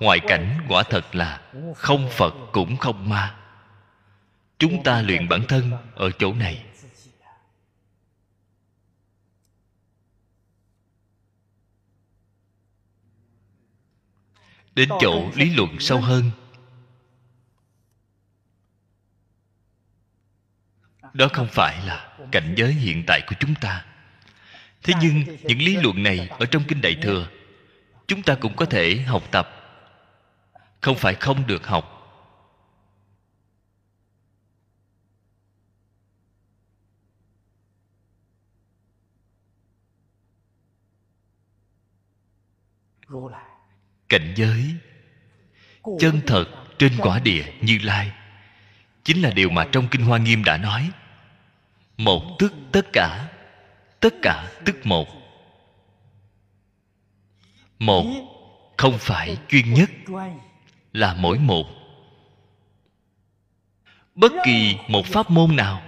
Ngoại cảnh quả thật là không phật cũng không ma. Chúng ta luyện bản thân ở chỗ này. Đến chỗ lý luận sâu hơn. Đó không phải là cảnh giới hiện tại của chúng ta. Thế nhưng những lý luận này ở trong kinh đại thừa chúng ta cũng có thể học tập. Không phải không được học cảnh giới. Chân thật trên quả địa như lai. Chính là điều mà trong kinh hoa nghiêm đã nói. Một tức tất cả tất cả tức một. Một không phải chuyên nhất là mỗi một. Bất kỳ một pháp môn nào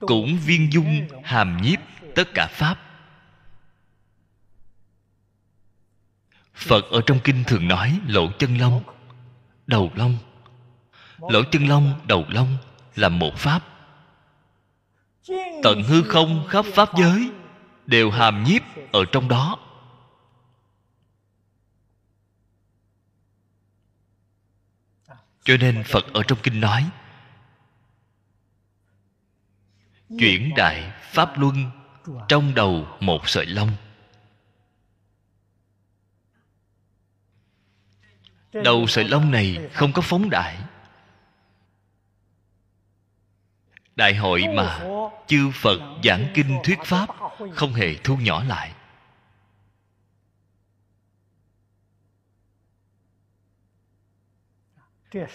cũng viên dung hàm nhiếp tất cả pháp phật ở trong kinh thường nói, lỗ chân lông đầu lông lỗ chân lông đầu lông là một pháp. Tận hư không, khắp pháp giới đều hàm nhiếp ở trong đó. Cho nên phật ở trong kinh nói, chuyển đại pháp luân trong đầu một sợi lông. Đầu sợi lông này không có phóng đại. Đại hội mà chư phật giảng kinh thuyết pháp không hề thu nhỏ lại.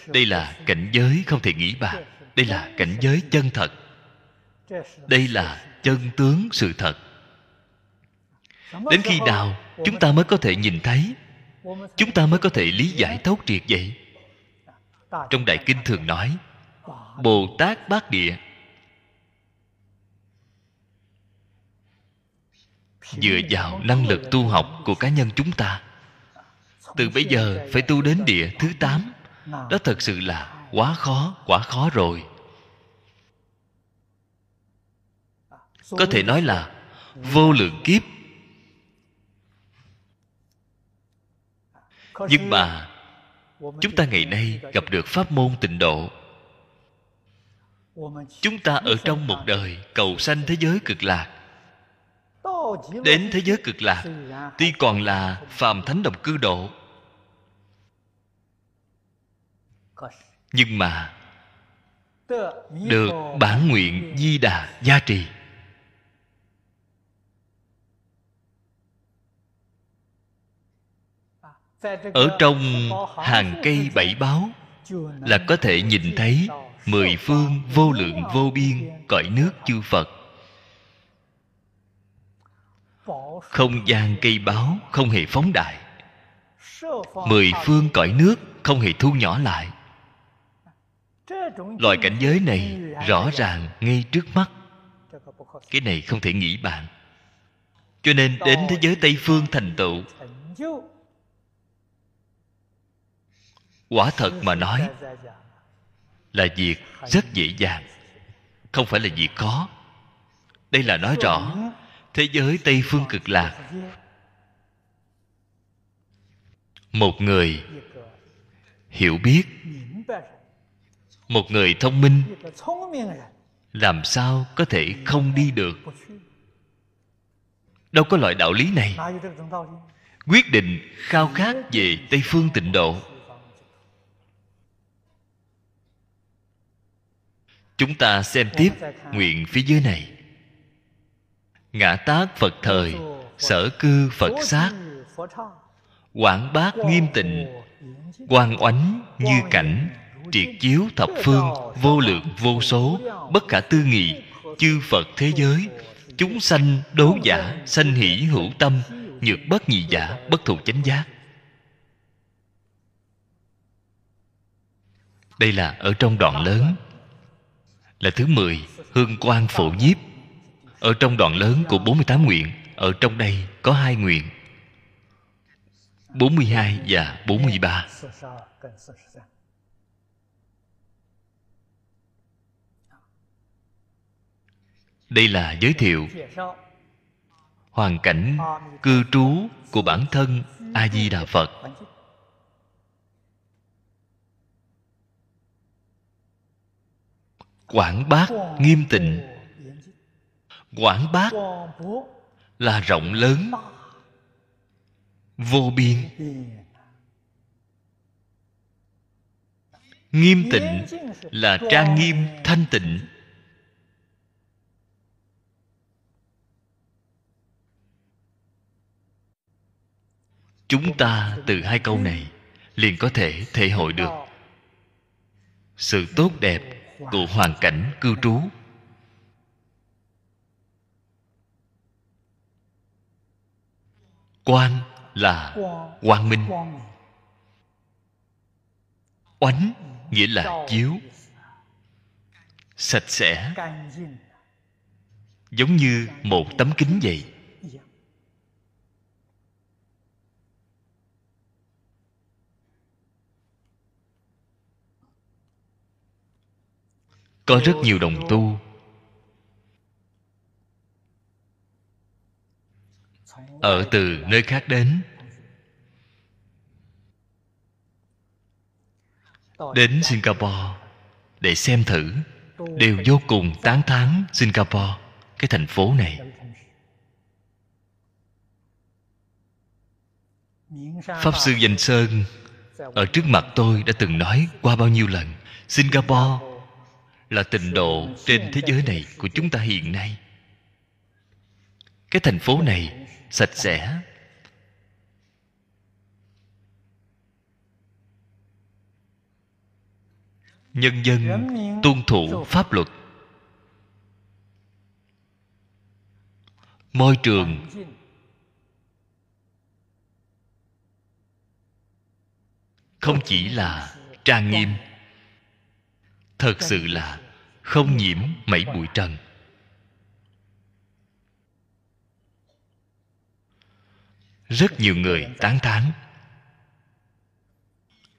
Đây là cảnh giới không thể nghĩ bàn. Đây là cảnh giới chân thật. Đây là chân tướng sự thật. Đến khi nào chúng ta mới có thể nhìn thấy? Chúng ta mới có thể lý giải thấu triệt vậy. Trong đại kinh thường nói, bồ tát bát địa. Dựa vào năng lực tu học của cá nhân chúng ta, từ bây giờ phải tu đến địa thứ tám. Đó thật sự là quá khó quá khó rồi. Có thể nói là vô lượng kiếp nhưng mà chúng ta ngày nay gặp được pháp môn tịnh độ. Chúng ta ở trong một đời cầu sanh thế giới cực lạc. Đến thế giới cực lạc tuy còn là phàm thánh đồng cư độ. Nhưng mà được bản nguyện di đà gia trì ở trong hàng cây bảy báo là có thể nhìn thấy mười phương vô lượng vô biên cõi nước chư phật. Không gian cây báo không hề phóng đại. Mười phương cõi nước không hề thu nhỏ lại. Loại cảnh giới này rõ ràng ngay trước mắt. Cái này không thể nghĩ bạn. Cho nên đến thế giới tây phương thành tựu quả thật mà nói, là việc rất dễ dàng. Không phải là việc khó. Đây là nói rõ, thế giới tây phương cực lạc. Một người hiểu biết, một người thông minh, làm sao có thể không đi được? Đâu có loại đạo lý này. Quyết định khao khát về tây phương tịnh độ. Chúng ta xem tiếp nguyện phía dưới này. Ngã tác phật thời, sở cư phật sát. Quảng bác nghiêm tịnh quan oánh như cảnh, triệt chiếu thập phương, vô lượng, vô số, bất khả tư nghị, chư phật thế giới. Chúng sanh đố giả, sanh hỷ hữu tâm, nhược bất nhị giả, bất thù chánh giác. Đây là ở trong đoạn lớn là thứ 10 hương quan phổ nhiếp. Ở trong đoạn lớn của 48 nguyện, ở trong đây có hai nguyện 42 và 43 đây là giới thiệu hoàn cảnh cư trú của bản thân a di đà phật. Quảng bác nghiêm tịnh. Quảng bác là rộng lớn, vô biên, nghiêm tịnh là trang nghiêm thanh tịnh. Chúng ta từ hai câu này liền có thể thể hội được sự tốt đẹp của hoàn cảnh cư trú. Quan là quang minh. Oánh nghĩa là chiếu. Sạch sẽ. Giống như một tấm kính vậy. Có rất nhiều đồng tu. Ở từ nơi khác đến. Đến singapore để xem thử. Đều vô cùng tán thán singapore, cái thành phố này. Pháp sư danh sơn, ở trước mặt tôi đã từng nói qua bao nhiêu lần, singapore là tịnh độ trên thế giới này của chúng ta hiện nay. Cái thành phố này sạch sẽ. Nhân dân tuân thủ pháp luật. Môi trường không chỉ là trang nghiêm, thật sự là không nhiễm mảy bụi trần. Rất nhiều người tán thán.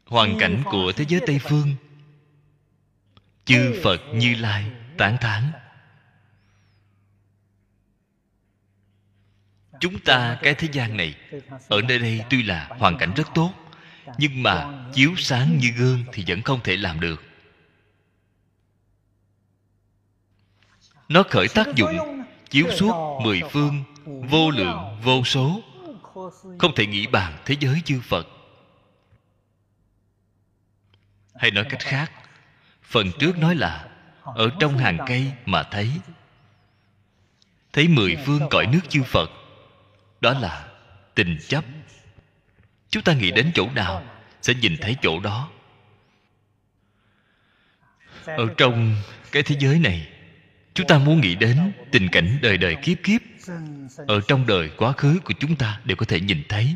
Hoàn cảnh của thế giới tây phương, chư phật như lai tán thán. Chúng ta, cái thế gian này, ở nơi đây tuy là hoàn cảnh rất tốt, nhưng mà chiếu sáng như gương thì vẫn không thể làm được. Nó khởi tác dụng, chiếu suốt mười phương, vô lượng, vô số. Không thể nghĩ bàn thế giới chư phật. Hay nói cách khác, phần trước nói là, ở trong hàng cây mà thấy. Thấy mười phương cõi nước chư phật, đó là tình chấp. Chúng ta nghĩ đến chỗ nào sẽ nhìn thấy chỗ đó? Ở trong cái thế giới này chúng ta muốn nghĩ đến tình cảnh đời đời kiếp kiếp ở trong đời quá khứ của chúng ta đều có thể nhìn thấy.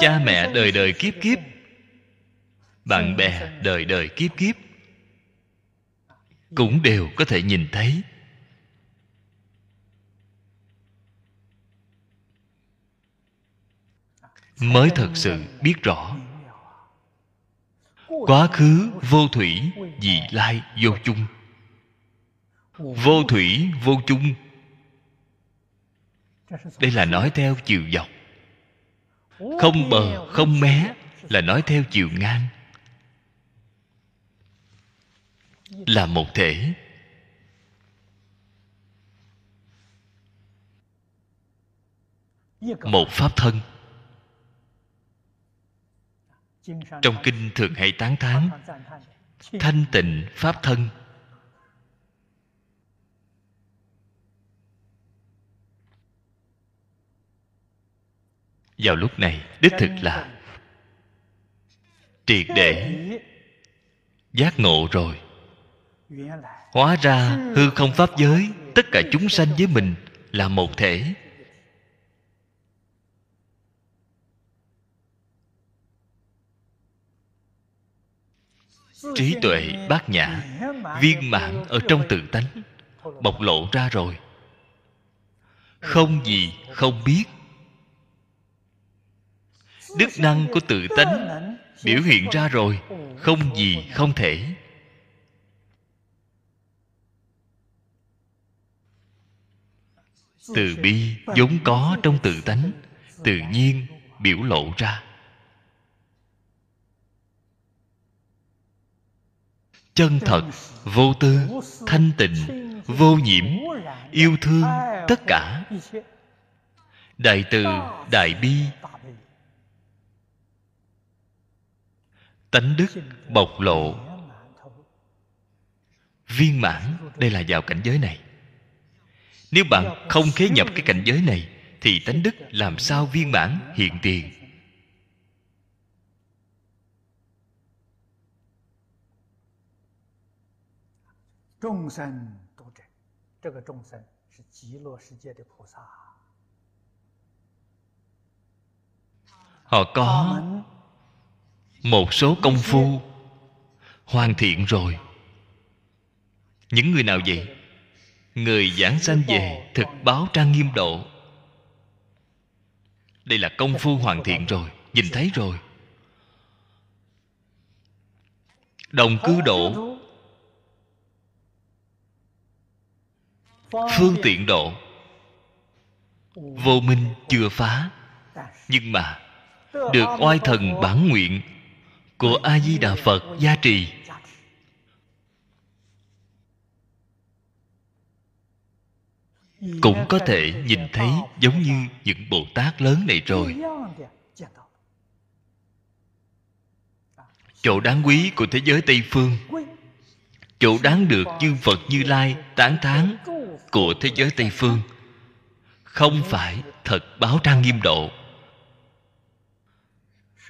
Cha mẹ đời đời kiếp kiếp, bạn bè đời đời kiếp kiếp cũng đều có thể nhìn thấy. Mới thật sự biết rõ quá khứ, vô thủy, vị lai, vô chung. Vô thủy, vô chung. Đây là nói theo chiều dọc. Không bờ, không mé là nói theo chiều ngang. Là một thể. Một pháp thân trong kinh thường hay tán thán, thanh tịnh pháp thân. Vào lúc này, đích thực là triệt để giác ngộ rồi. Hóa ra hư không pháp giới, tất cả chúng sanh với mình là một thể. Trí tuệ bát nhã, viên mãn ở trong tự tánh, bộc lộ ra rồi. Không gì không biết. Đức năng của tự tánh biểu hiện ra rồi, không gì không thể. Từ bi vốn có trong tự tánh, tự nhiên biểu lộ ra. Chân thật, vô tư, thanh tịnh, vô nhiễm, yêu thương tất cả. Đại từ đại bi. Tánh đức bộc lộ. Viên mãn, đây là vào cảnh giới này. Nếu bạn không khế nhập cái cảnh giới này, thì tánh đức làm sao viên mãn, hiện tiền? Họ có một số công phu hoàn thiện rồi. Những người nào vậy? Người giảng sanh về thực báo trang nghiêm độ. Đây là công phu hoàn thiện rồi. Nhìn thấy rồi. Đồng cư độ. Phương tiện độ. Vô minh chưa phá. Nhưng mà, được oai thần bản nguyện, của a di đà phật gia trì. Cũng có thể nhìn thấy giống như những bồ tát lớn này rồi. Chỗ đáng quý của thế giới tây phương, chỗ đáng được chư phật như lai tán thán của thế giới tây phương, không phải thật báo trang nghiêm độ,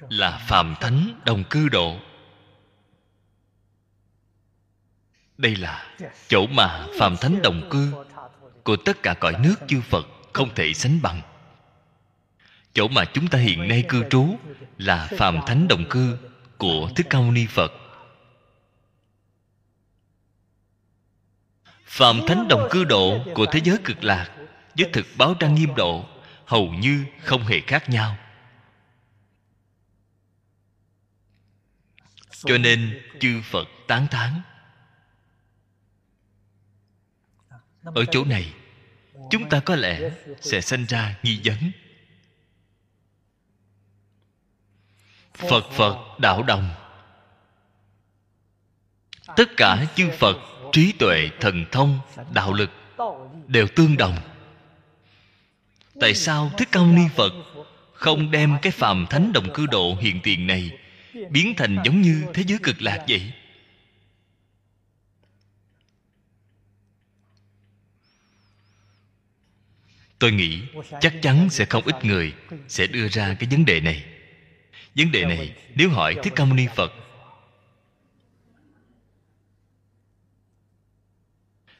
là phàm thánh đồng cư độ. Đây là chỗ mà phàm thánh đồng cư của tất cả cõi nước chư phật không thể sánh bằng. Chỗ mà chúng ta hiện nay cư trú là phàm thánh đồng cư của thích ca mâu ni phật. Phạm thánh đồng cư độ của thế giới cực lạc, với thực báo trang nghiêm độ, hầu như không hề khác nhau. Cho nên chư phật tán thán, ở chỗ này, chúng ta có lẽ sẽ sinh ra nghi vấn. Phật phật đạo đồng tất cả chư phật trí tuệ thần thông, đạo lực đều tương đồng. Tại sao thích ca mâu ni phật không đem cái phàm thánh đồng cư độ hiện tiền này biến thành giống như thế giới cực lạc vậy? Tôi nghĩ chắc chắn sẽ không ít người sẽ đưa ra cái vấn đề này. Vấn đề này, nếu hỏi thích ca mâu ni phật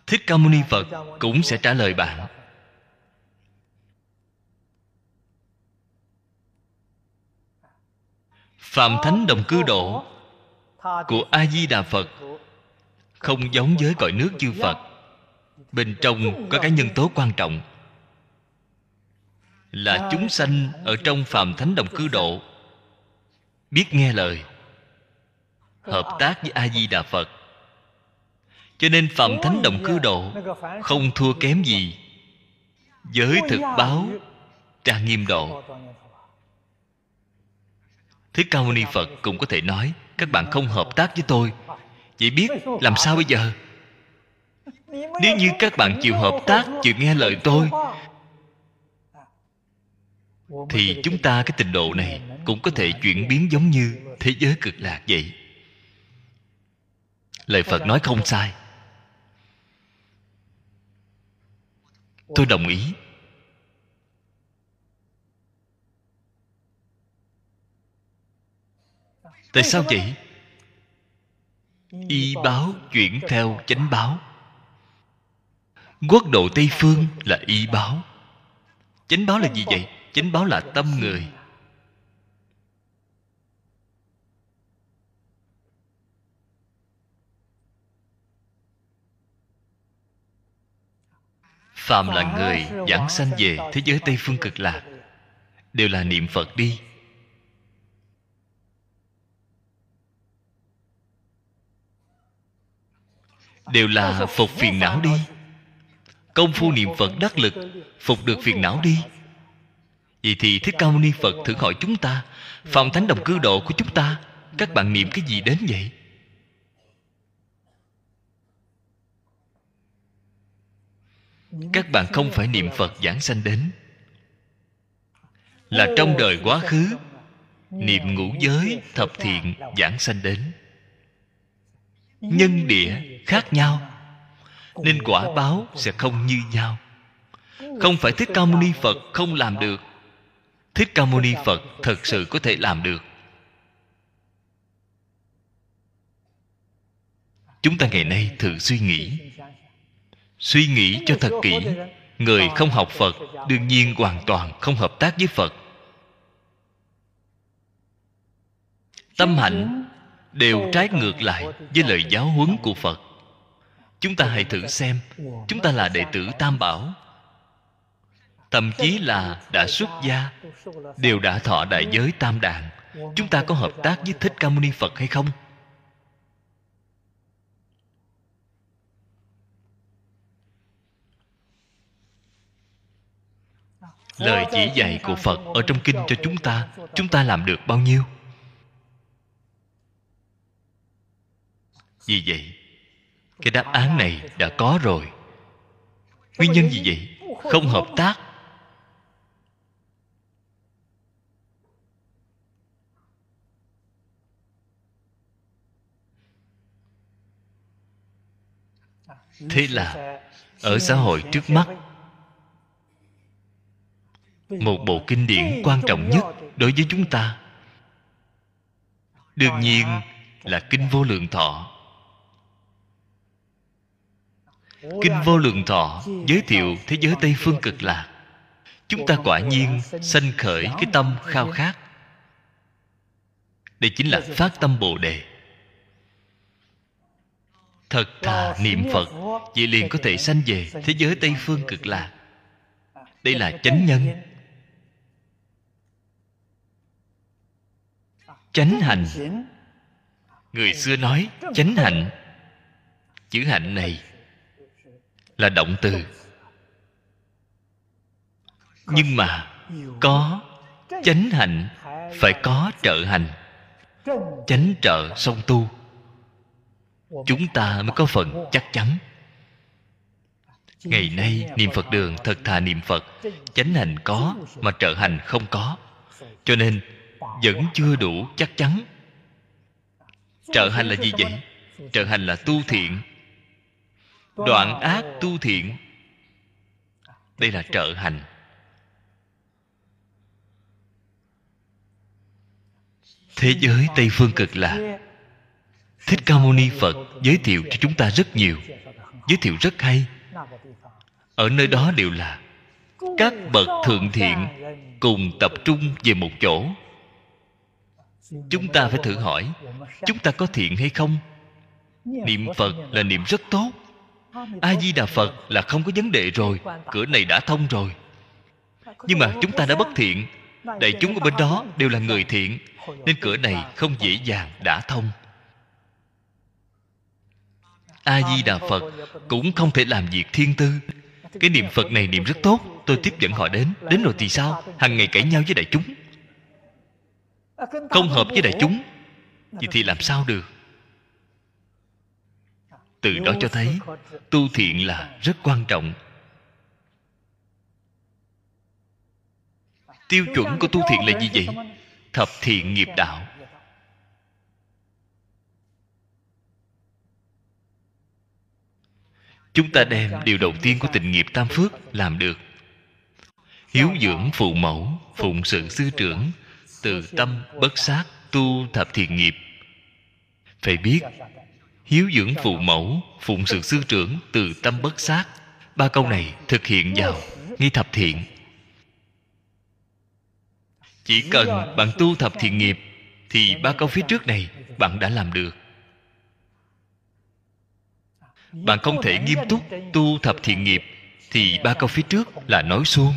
thích ca mâu ni phật cũng sẽ trả lời bạn. Phạm thánh đồng cư độ của a di đà phật không giống với cõi nước chư phật. Bên trong có cái nhân tố quan trọng. Là chúng sanh ở trong phạm thánh đồng cư độ. Biết nghe lời. Hợp tác với a di đà phật cho nên phạm thánh đồng cư độ không thua kém gì. Với thực báo trang nghiêm độ. Thích Ca Mâu Ni Phật cũng có thể nói Các bạn không hợp tác với tôi. Vậy biết làm sao bây giờ? Nếu như các bạn chịu hợp tác Chịu nghe lời tôi Thì chúng ta cái tình độ này Cũng có thể chuyển biến giống như Thế giới cực lạc vậy. Lời Phật nói không sai Tôi đồng ý. Tại sao vậy? Y báo chuyển theo chánh báo. Quốc độ tây phương là y báo. Chánh báo là gì vậy? Chánh báo là tâm người. Phàm là người giảng sanh về thế giới tây phương cực lạc đều là niệm phật đi. Đều là phục phiền não đi. công phu niệm phật đắc lực phục được phiền não đi. vậy thì thích ca mâu ni phật thử hỏi chúng ta phòng thánh đồng cư độ của chúng ta các bạn niệm cái gì đến vậy các bạn không phải niệm phật giảng sanh đến. Là trong đời quá khứ, niệm ngũ giới, thập thiện giảng sanh đến. Nhân địa khác nhau, nên quả báo sẽ không như nhau. Không phải thích ca mâu ni phật không làm được. Thích ca mâu ni phật thật sự có thể làm được. Chúng ta ngày nay thử suy nghĩ suy nghĩ cho thật kỹ người không học phật đương nhiên hoàn toàn không hợp tác với phật. Tâm hạnh đều trái ngược lại với lời giáo huấn của phật. Chúng ta hãy thử xem chúng ta là đệ tử tam bảo. Thậm chí là đã xuất gia đều đã thọ đại giới tam đàn. chúng ta có hợp tác với thích ca mâu ni phật hay không lời chỉ dạy của phật ở trong kinh cho chúng ta chúng ta làm được bao nhiêu? Vì vậy cái đáp án này đã có rồi. Nguyên nhân gì vậy không hợp tác. Thế là ở xã hội trước mắt một bộ kinh điển quan trọng nhất đối với chúng ta. Đương nhiên là kinh vô lượng thọ. Kinh vô lượng thọ giới thiệu thế giới tây phương cực lạc. Chúng ta quả nhiên sanh khởi cái tâm khao khát. Đây chính là phát tâm bồ đề. Thật thà niệm phật, vậy liền có thể sanh về thế giới tây phương cực lạc. Đây là chánh nhân. Chánh hạnh. Người xưa nói, chánh hạnh. Chữ hạnh này là động từ. Nhưng mà có chánh hạnh, phải có trợ hành. Chánh trợ song tu. Chúng ta mới có phần chắc chắn. Ngày nay, niệm phật đường thật thà niệm phật. Chánh hành có mà trợ hành không có. Cho nên vẫn chưa đủ chắc chắn. Trợ hành là gì vậy? Trợ hành là tu thiện. Đoạn ác tu thiện. Đây là trợ hành. Thế giới tây phương cực lạc thích ca mâu ni phật giới thiệu cho chúng ta rất nhiều, giới thiệu rất hay. Ở nơi đó đều là các bậc thượng thiện cùng tập trung về một chỗ chúng ta phải thử hỏi, chúng ta có thiện hay không? Niệm phật là niệm rất tốt. A di đà phật là không có vấn đề rồi, cửa này đã thông rồi. Nhưng mà chúng ta đã bất thiện, đại chúng ở bên đó đều là người thiện, nên cửa này không dễ dàng đã thông. A di đà phật cũng không thể làm việc thiên tư. Cái niệm phật này niệm rất tốt, tôi tiếp dẫn họ đến đến rồi thì sao? Hàng ngày cãi nhau với đại chúng không hợp với đại chúng vậy thì làm sao được? Từ đó cho thấy, tu thiện là rất quan trọng. Tiêu chuẩn của tu thiện là gì vậy? Thập thiện nghiệp đạo. Chúng ta đem điều đầu tiên của tình nghiệp tam phước làm được. Hiếu dưỡng phụ mẫu, phụng sự sư trưởng từ tâm bất sát tu thập thiện nghiệp. Phải biết hiếu dưỡng phụ mẫu phụng sự sư trưởng từ tâm bất sát ba câu này thực hiện vào nghi thập thiện. Chỉ cần bạn tu thập thiện nghiệp thì ba câu phía trước này bạn đã làm được. Bạn không thể nghiêm túc tu thập thiện nghiệp thì ba câu phía trước là nói suông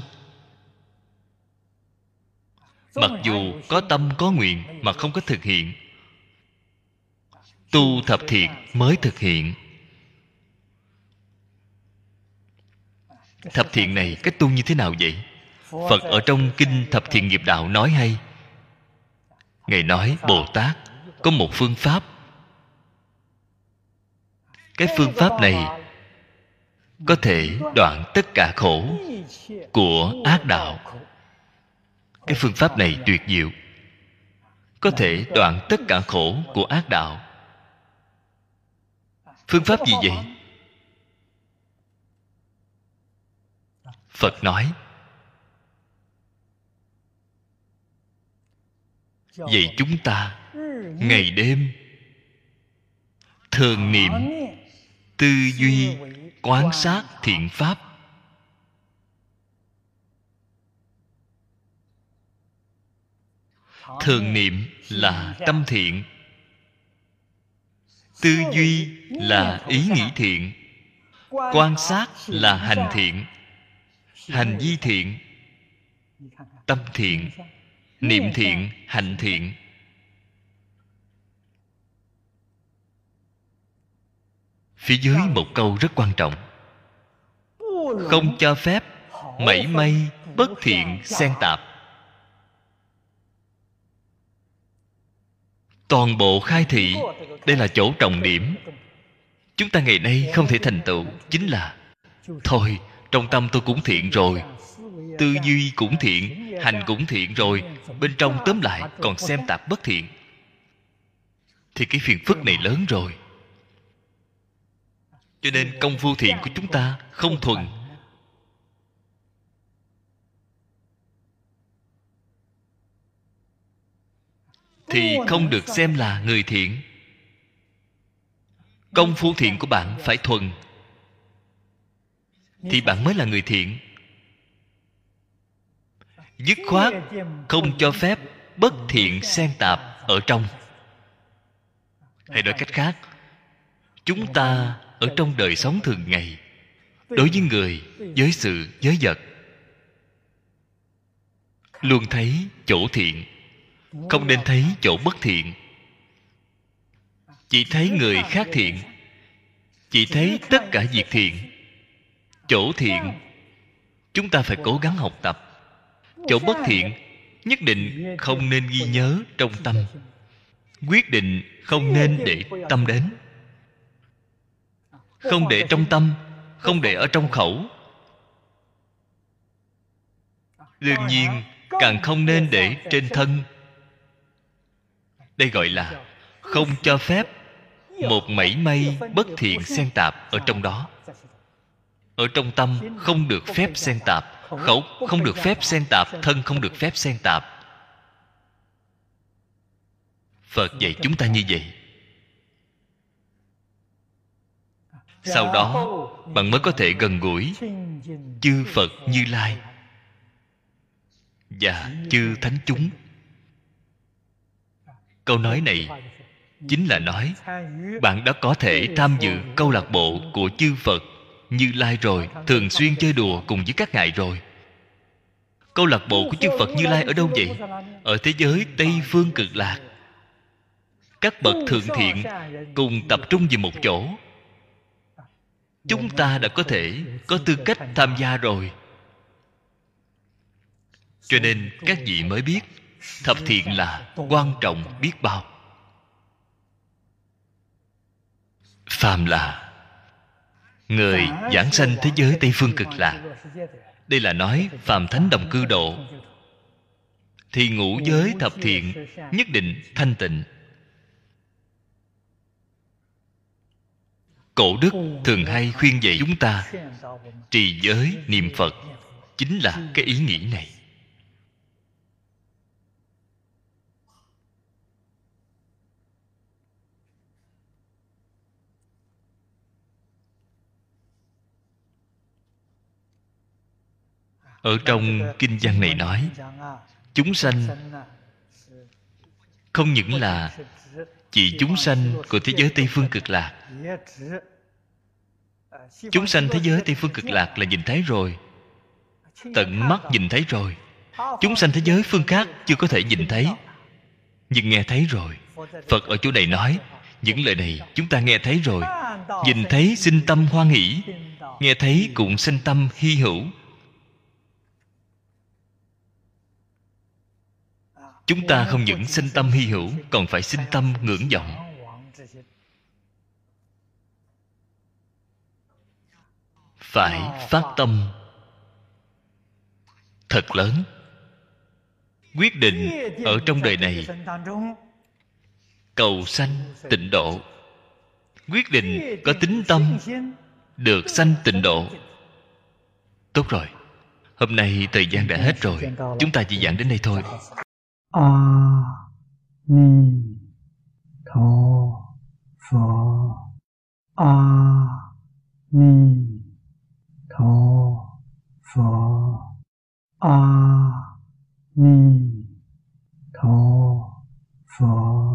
mặc dù có tâm có nguyện mà không có thực hiện, tu thập thiện mới thực hiện. Thập thiện này cách tu như thế nào vậy? Phật ở trong kinh thập thiện nghiệp đạo nói hay. Ngài nói, bồ tát, có một phương pháp. Cái phương pháp này có thể đoạn tất cả khổ của ác đạo cái phương pháp này tuyệt diệu. Có thể đoạn tất cả khổ của ác đạo. Phương pháp gì vậy? Phật nói, vậy chúng ta ngày đêm thường niệm tư duy quán sát thiện pháp thường niệm là tâm thiện. Tư duy là ý nghĩ thiện. Quan sát là hành thiện. Hành vi thiện. Tâm thiện. Niệm thiện hành thiện. Phía dưới một câu rất quan trọng. Không cho phép mảy may bất thiện xen tạp toàn bộ khai thị. Đây là chỗ trọng điểm. chúng ta ngày nay không thể thành tựu chính là thôi trong tâm tôi cũng thiện rồi. Tư duy cũng thiện hành cũng thiện rồi. Bên trong tóm lại còn xem tạp bất thiện. Thì cái phiền phức này lớn rồi. Cho nên công phu thiện của chúng ta không thuần thì không được xem là người thiện. Công phu thiện của bạn phải thuần. Thì bạn mới là người thiện. Dứt khoát không cho phép bất thiện xen tạp ở trong. Hay nói cách khác chúng ta ở trong đời sống thường ngày đối với người với sự với vật luôn thấy chỗ thiện không nên thấy chỗ bất thiện. Chỉ thấy người khác thiện. Chỉ thấy tất cả việc thiện. Chỗ thiện, chúng ta phải cố gắng học tập. Chỗ bất thiện, nhất định không nên ghi nhớ trong tâm. Quyết định không nên để tâm đến. Không để trong tâm, không để ở trong khẩu. Đương nhiên, càng không nên để trên thân đây gọi là không cho phép một mảy may bất thiện xen tạp ở trong đó. Ở trong tâm không được phép xen tạp, khẩu không được phép xen tạp, thân không được phép xen tạp. Phật dạy chúng ta như vậy. Sau đó, bạn mới có thể gần gũi chư phật như lai và chư thánh chúng câu nói này chính là nói, bạn đã có thể tham dự câu lạc bộ của chư phật như lai rồi, thường xuyên chơi đùa cùng với các ngài rồi. Câu lạc bộ của chư phật như lai ở đâu vậy? Ở thế giới tây phương cực lạc. Các bậc thượng thiện cùng tập trung về một chỗ. Chúng ta đã có thể có tư cách tham gia rồi. Cho nên các vị mới biết thập thiện là quan trọng biết bao. Phàm là người giảng sanh thế giới tây phương cực lạc. Đây là nói phàm thánh đồng cư độ. Thì ngũ giới thập thiện nhất định thanh tịnh. Cổ đức thường hay khuyên dạy chúng ta trì giới niệm phật. Chính là cái ý nghĩ này. Ở trong kinh văn này nói, chúng sanh không những là chỉ chúng sanh của thế giới tây phương cực lạc. Chúng sanh thế giới tây phương cực lạc là nhìn thấy rồi, tận mắt nhìn thấy rồi. Chúng sanh thế giới phương khác chưa có thể nhìn thấy, nhưng nghe thấy rồi. Phật ở chỗ này nói, những lời này chúng ta nghe thấy rồi. Nhìn thấy sinh tâm hoan hỷ, nghe thấy cũng sinh tâm hy hữu. Chúng ta không những sinh tâm hy hữu, còn phải sinh tâm ngưỡng vọng. Phải phát tâm. Thật lớn. Quyết định ở trong đời này. Cầu sanh tịnh độ. Quyết định có tính tâm, được sanh tịnh độ. Tốt rồi. Hôm nay thời gian đã hết rồi. Chúng ta chỉ giảng đến đây thôi. 阿弥陀佛。阿弥陀佛。阿弥陀佛。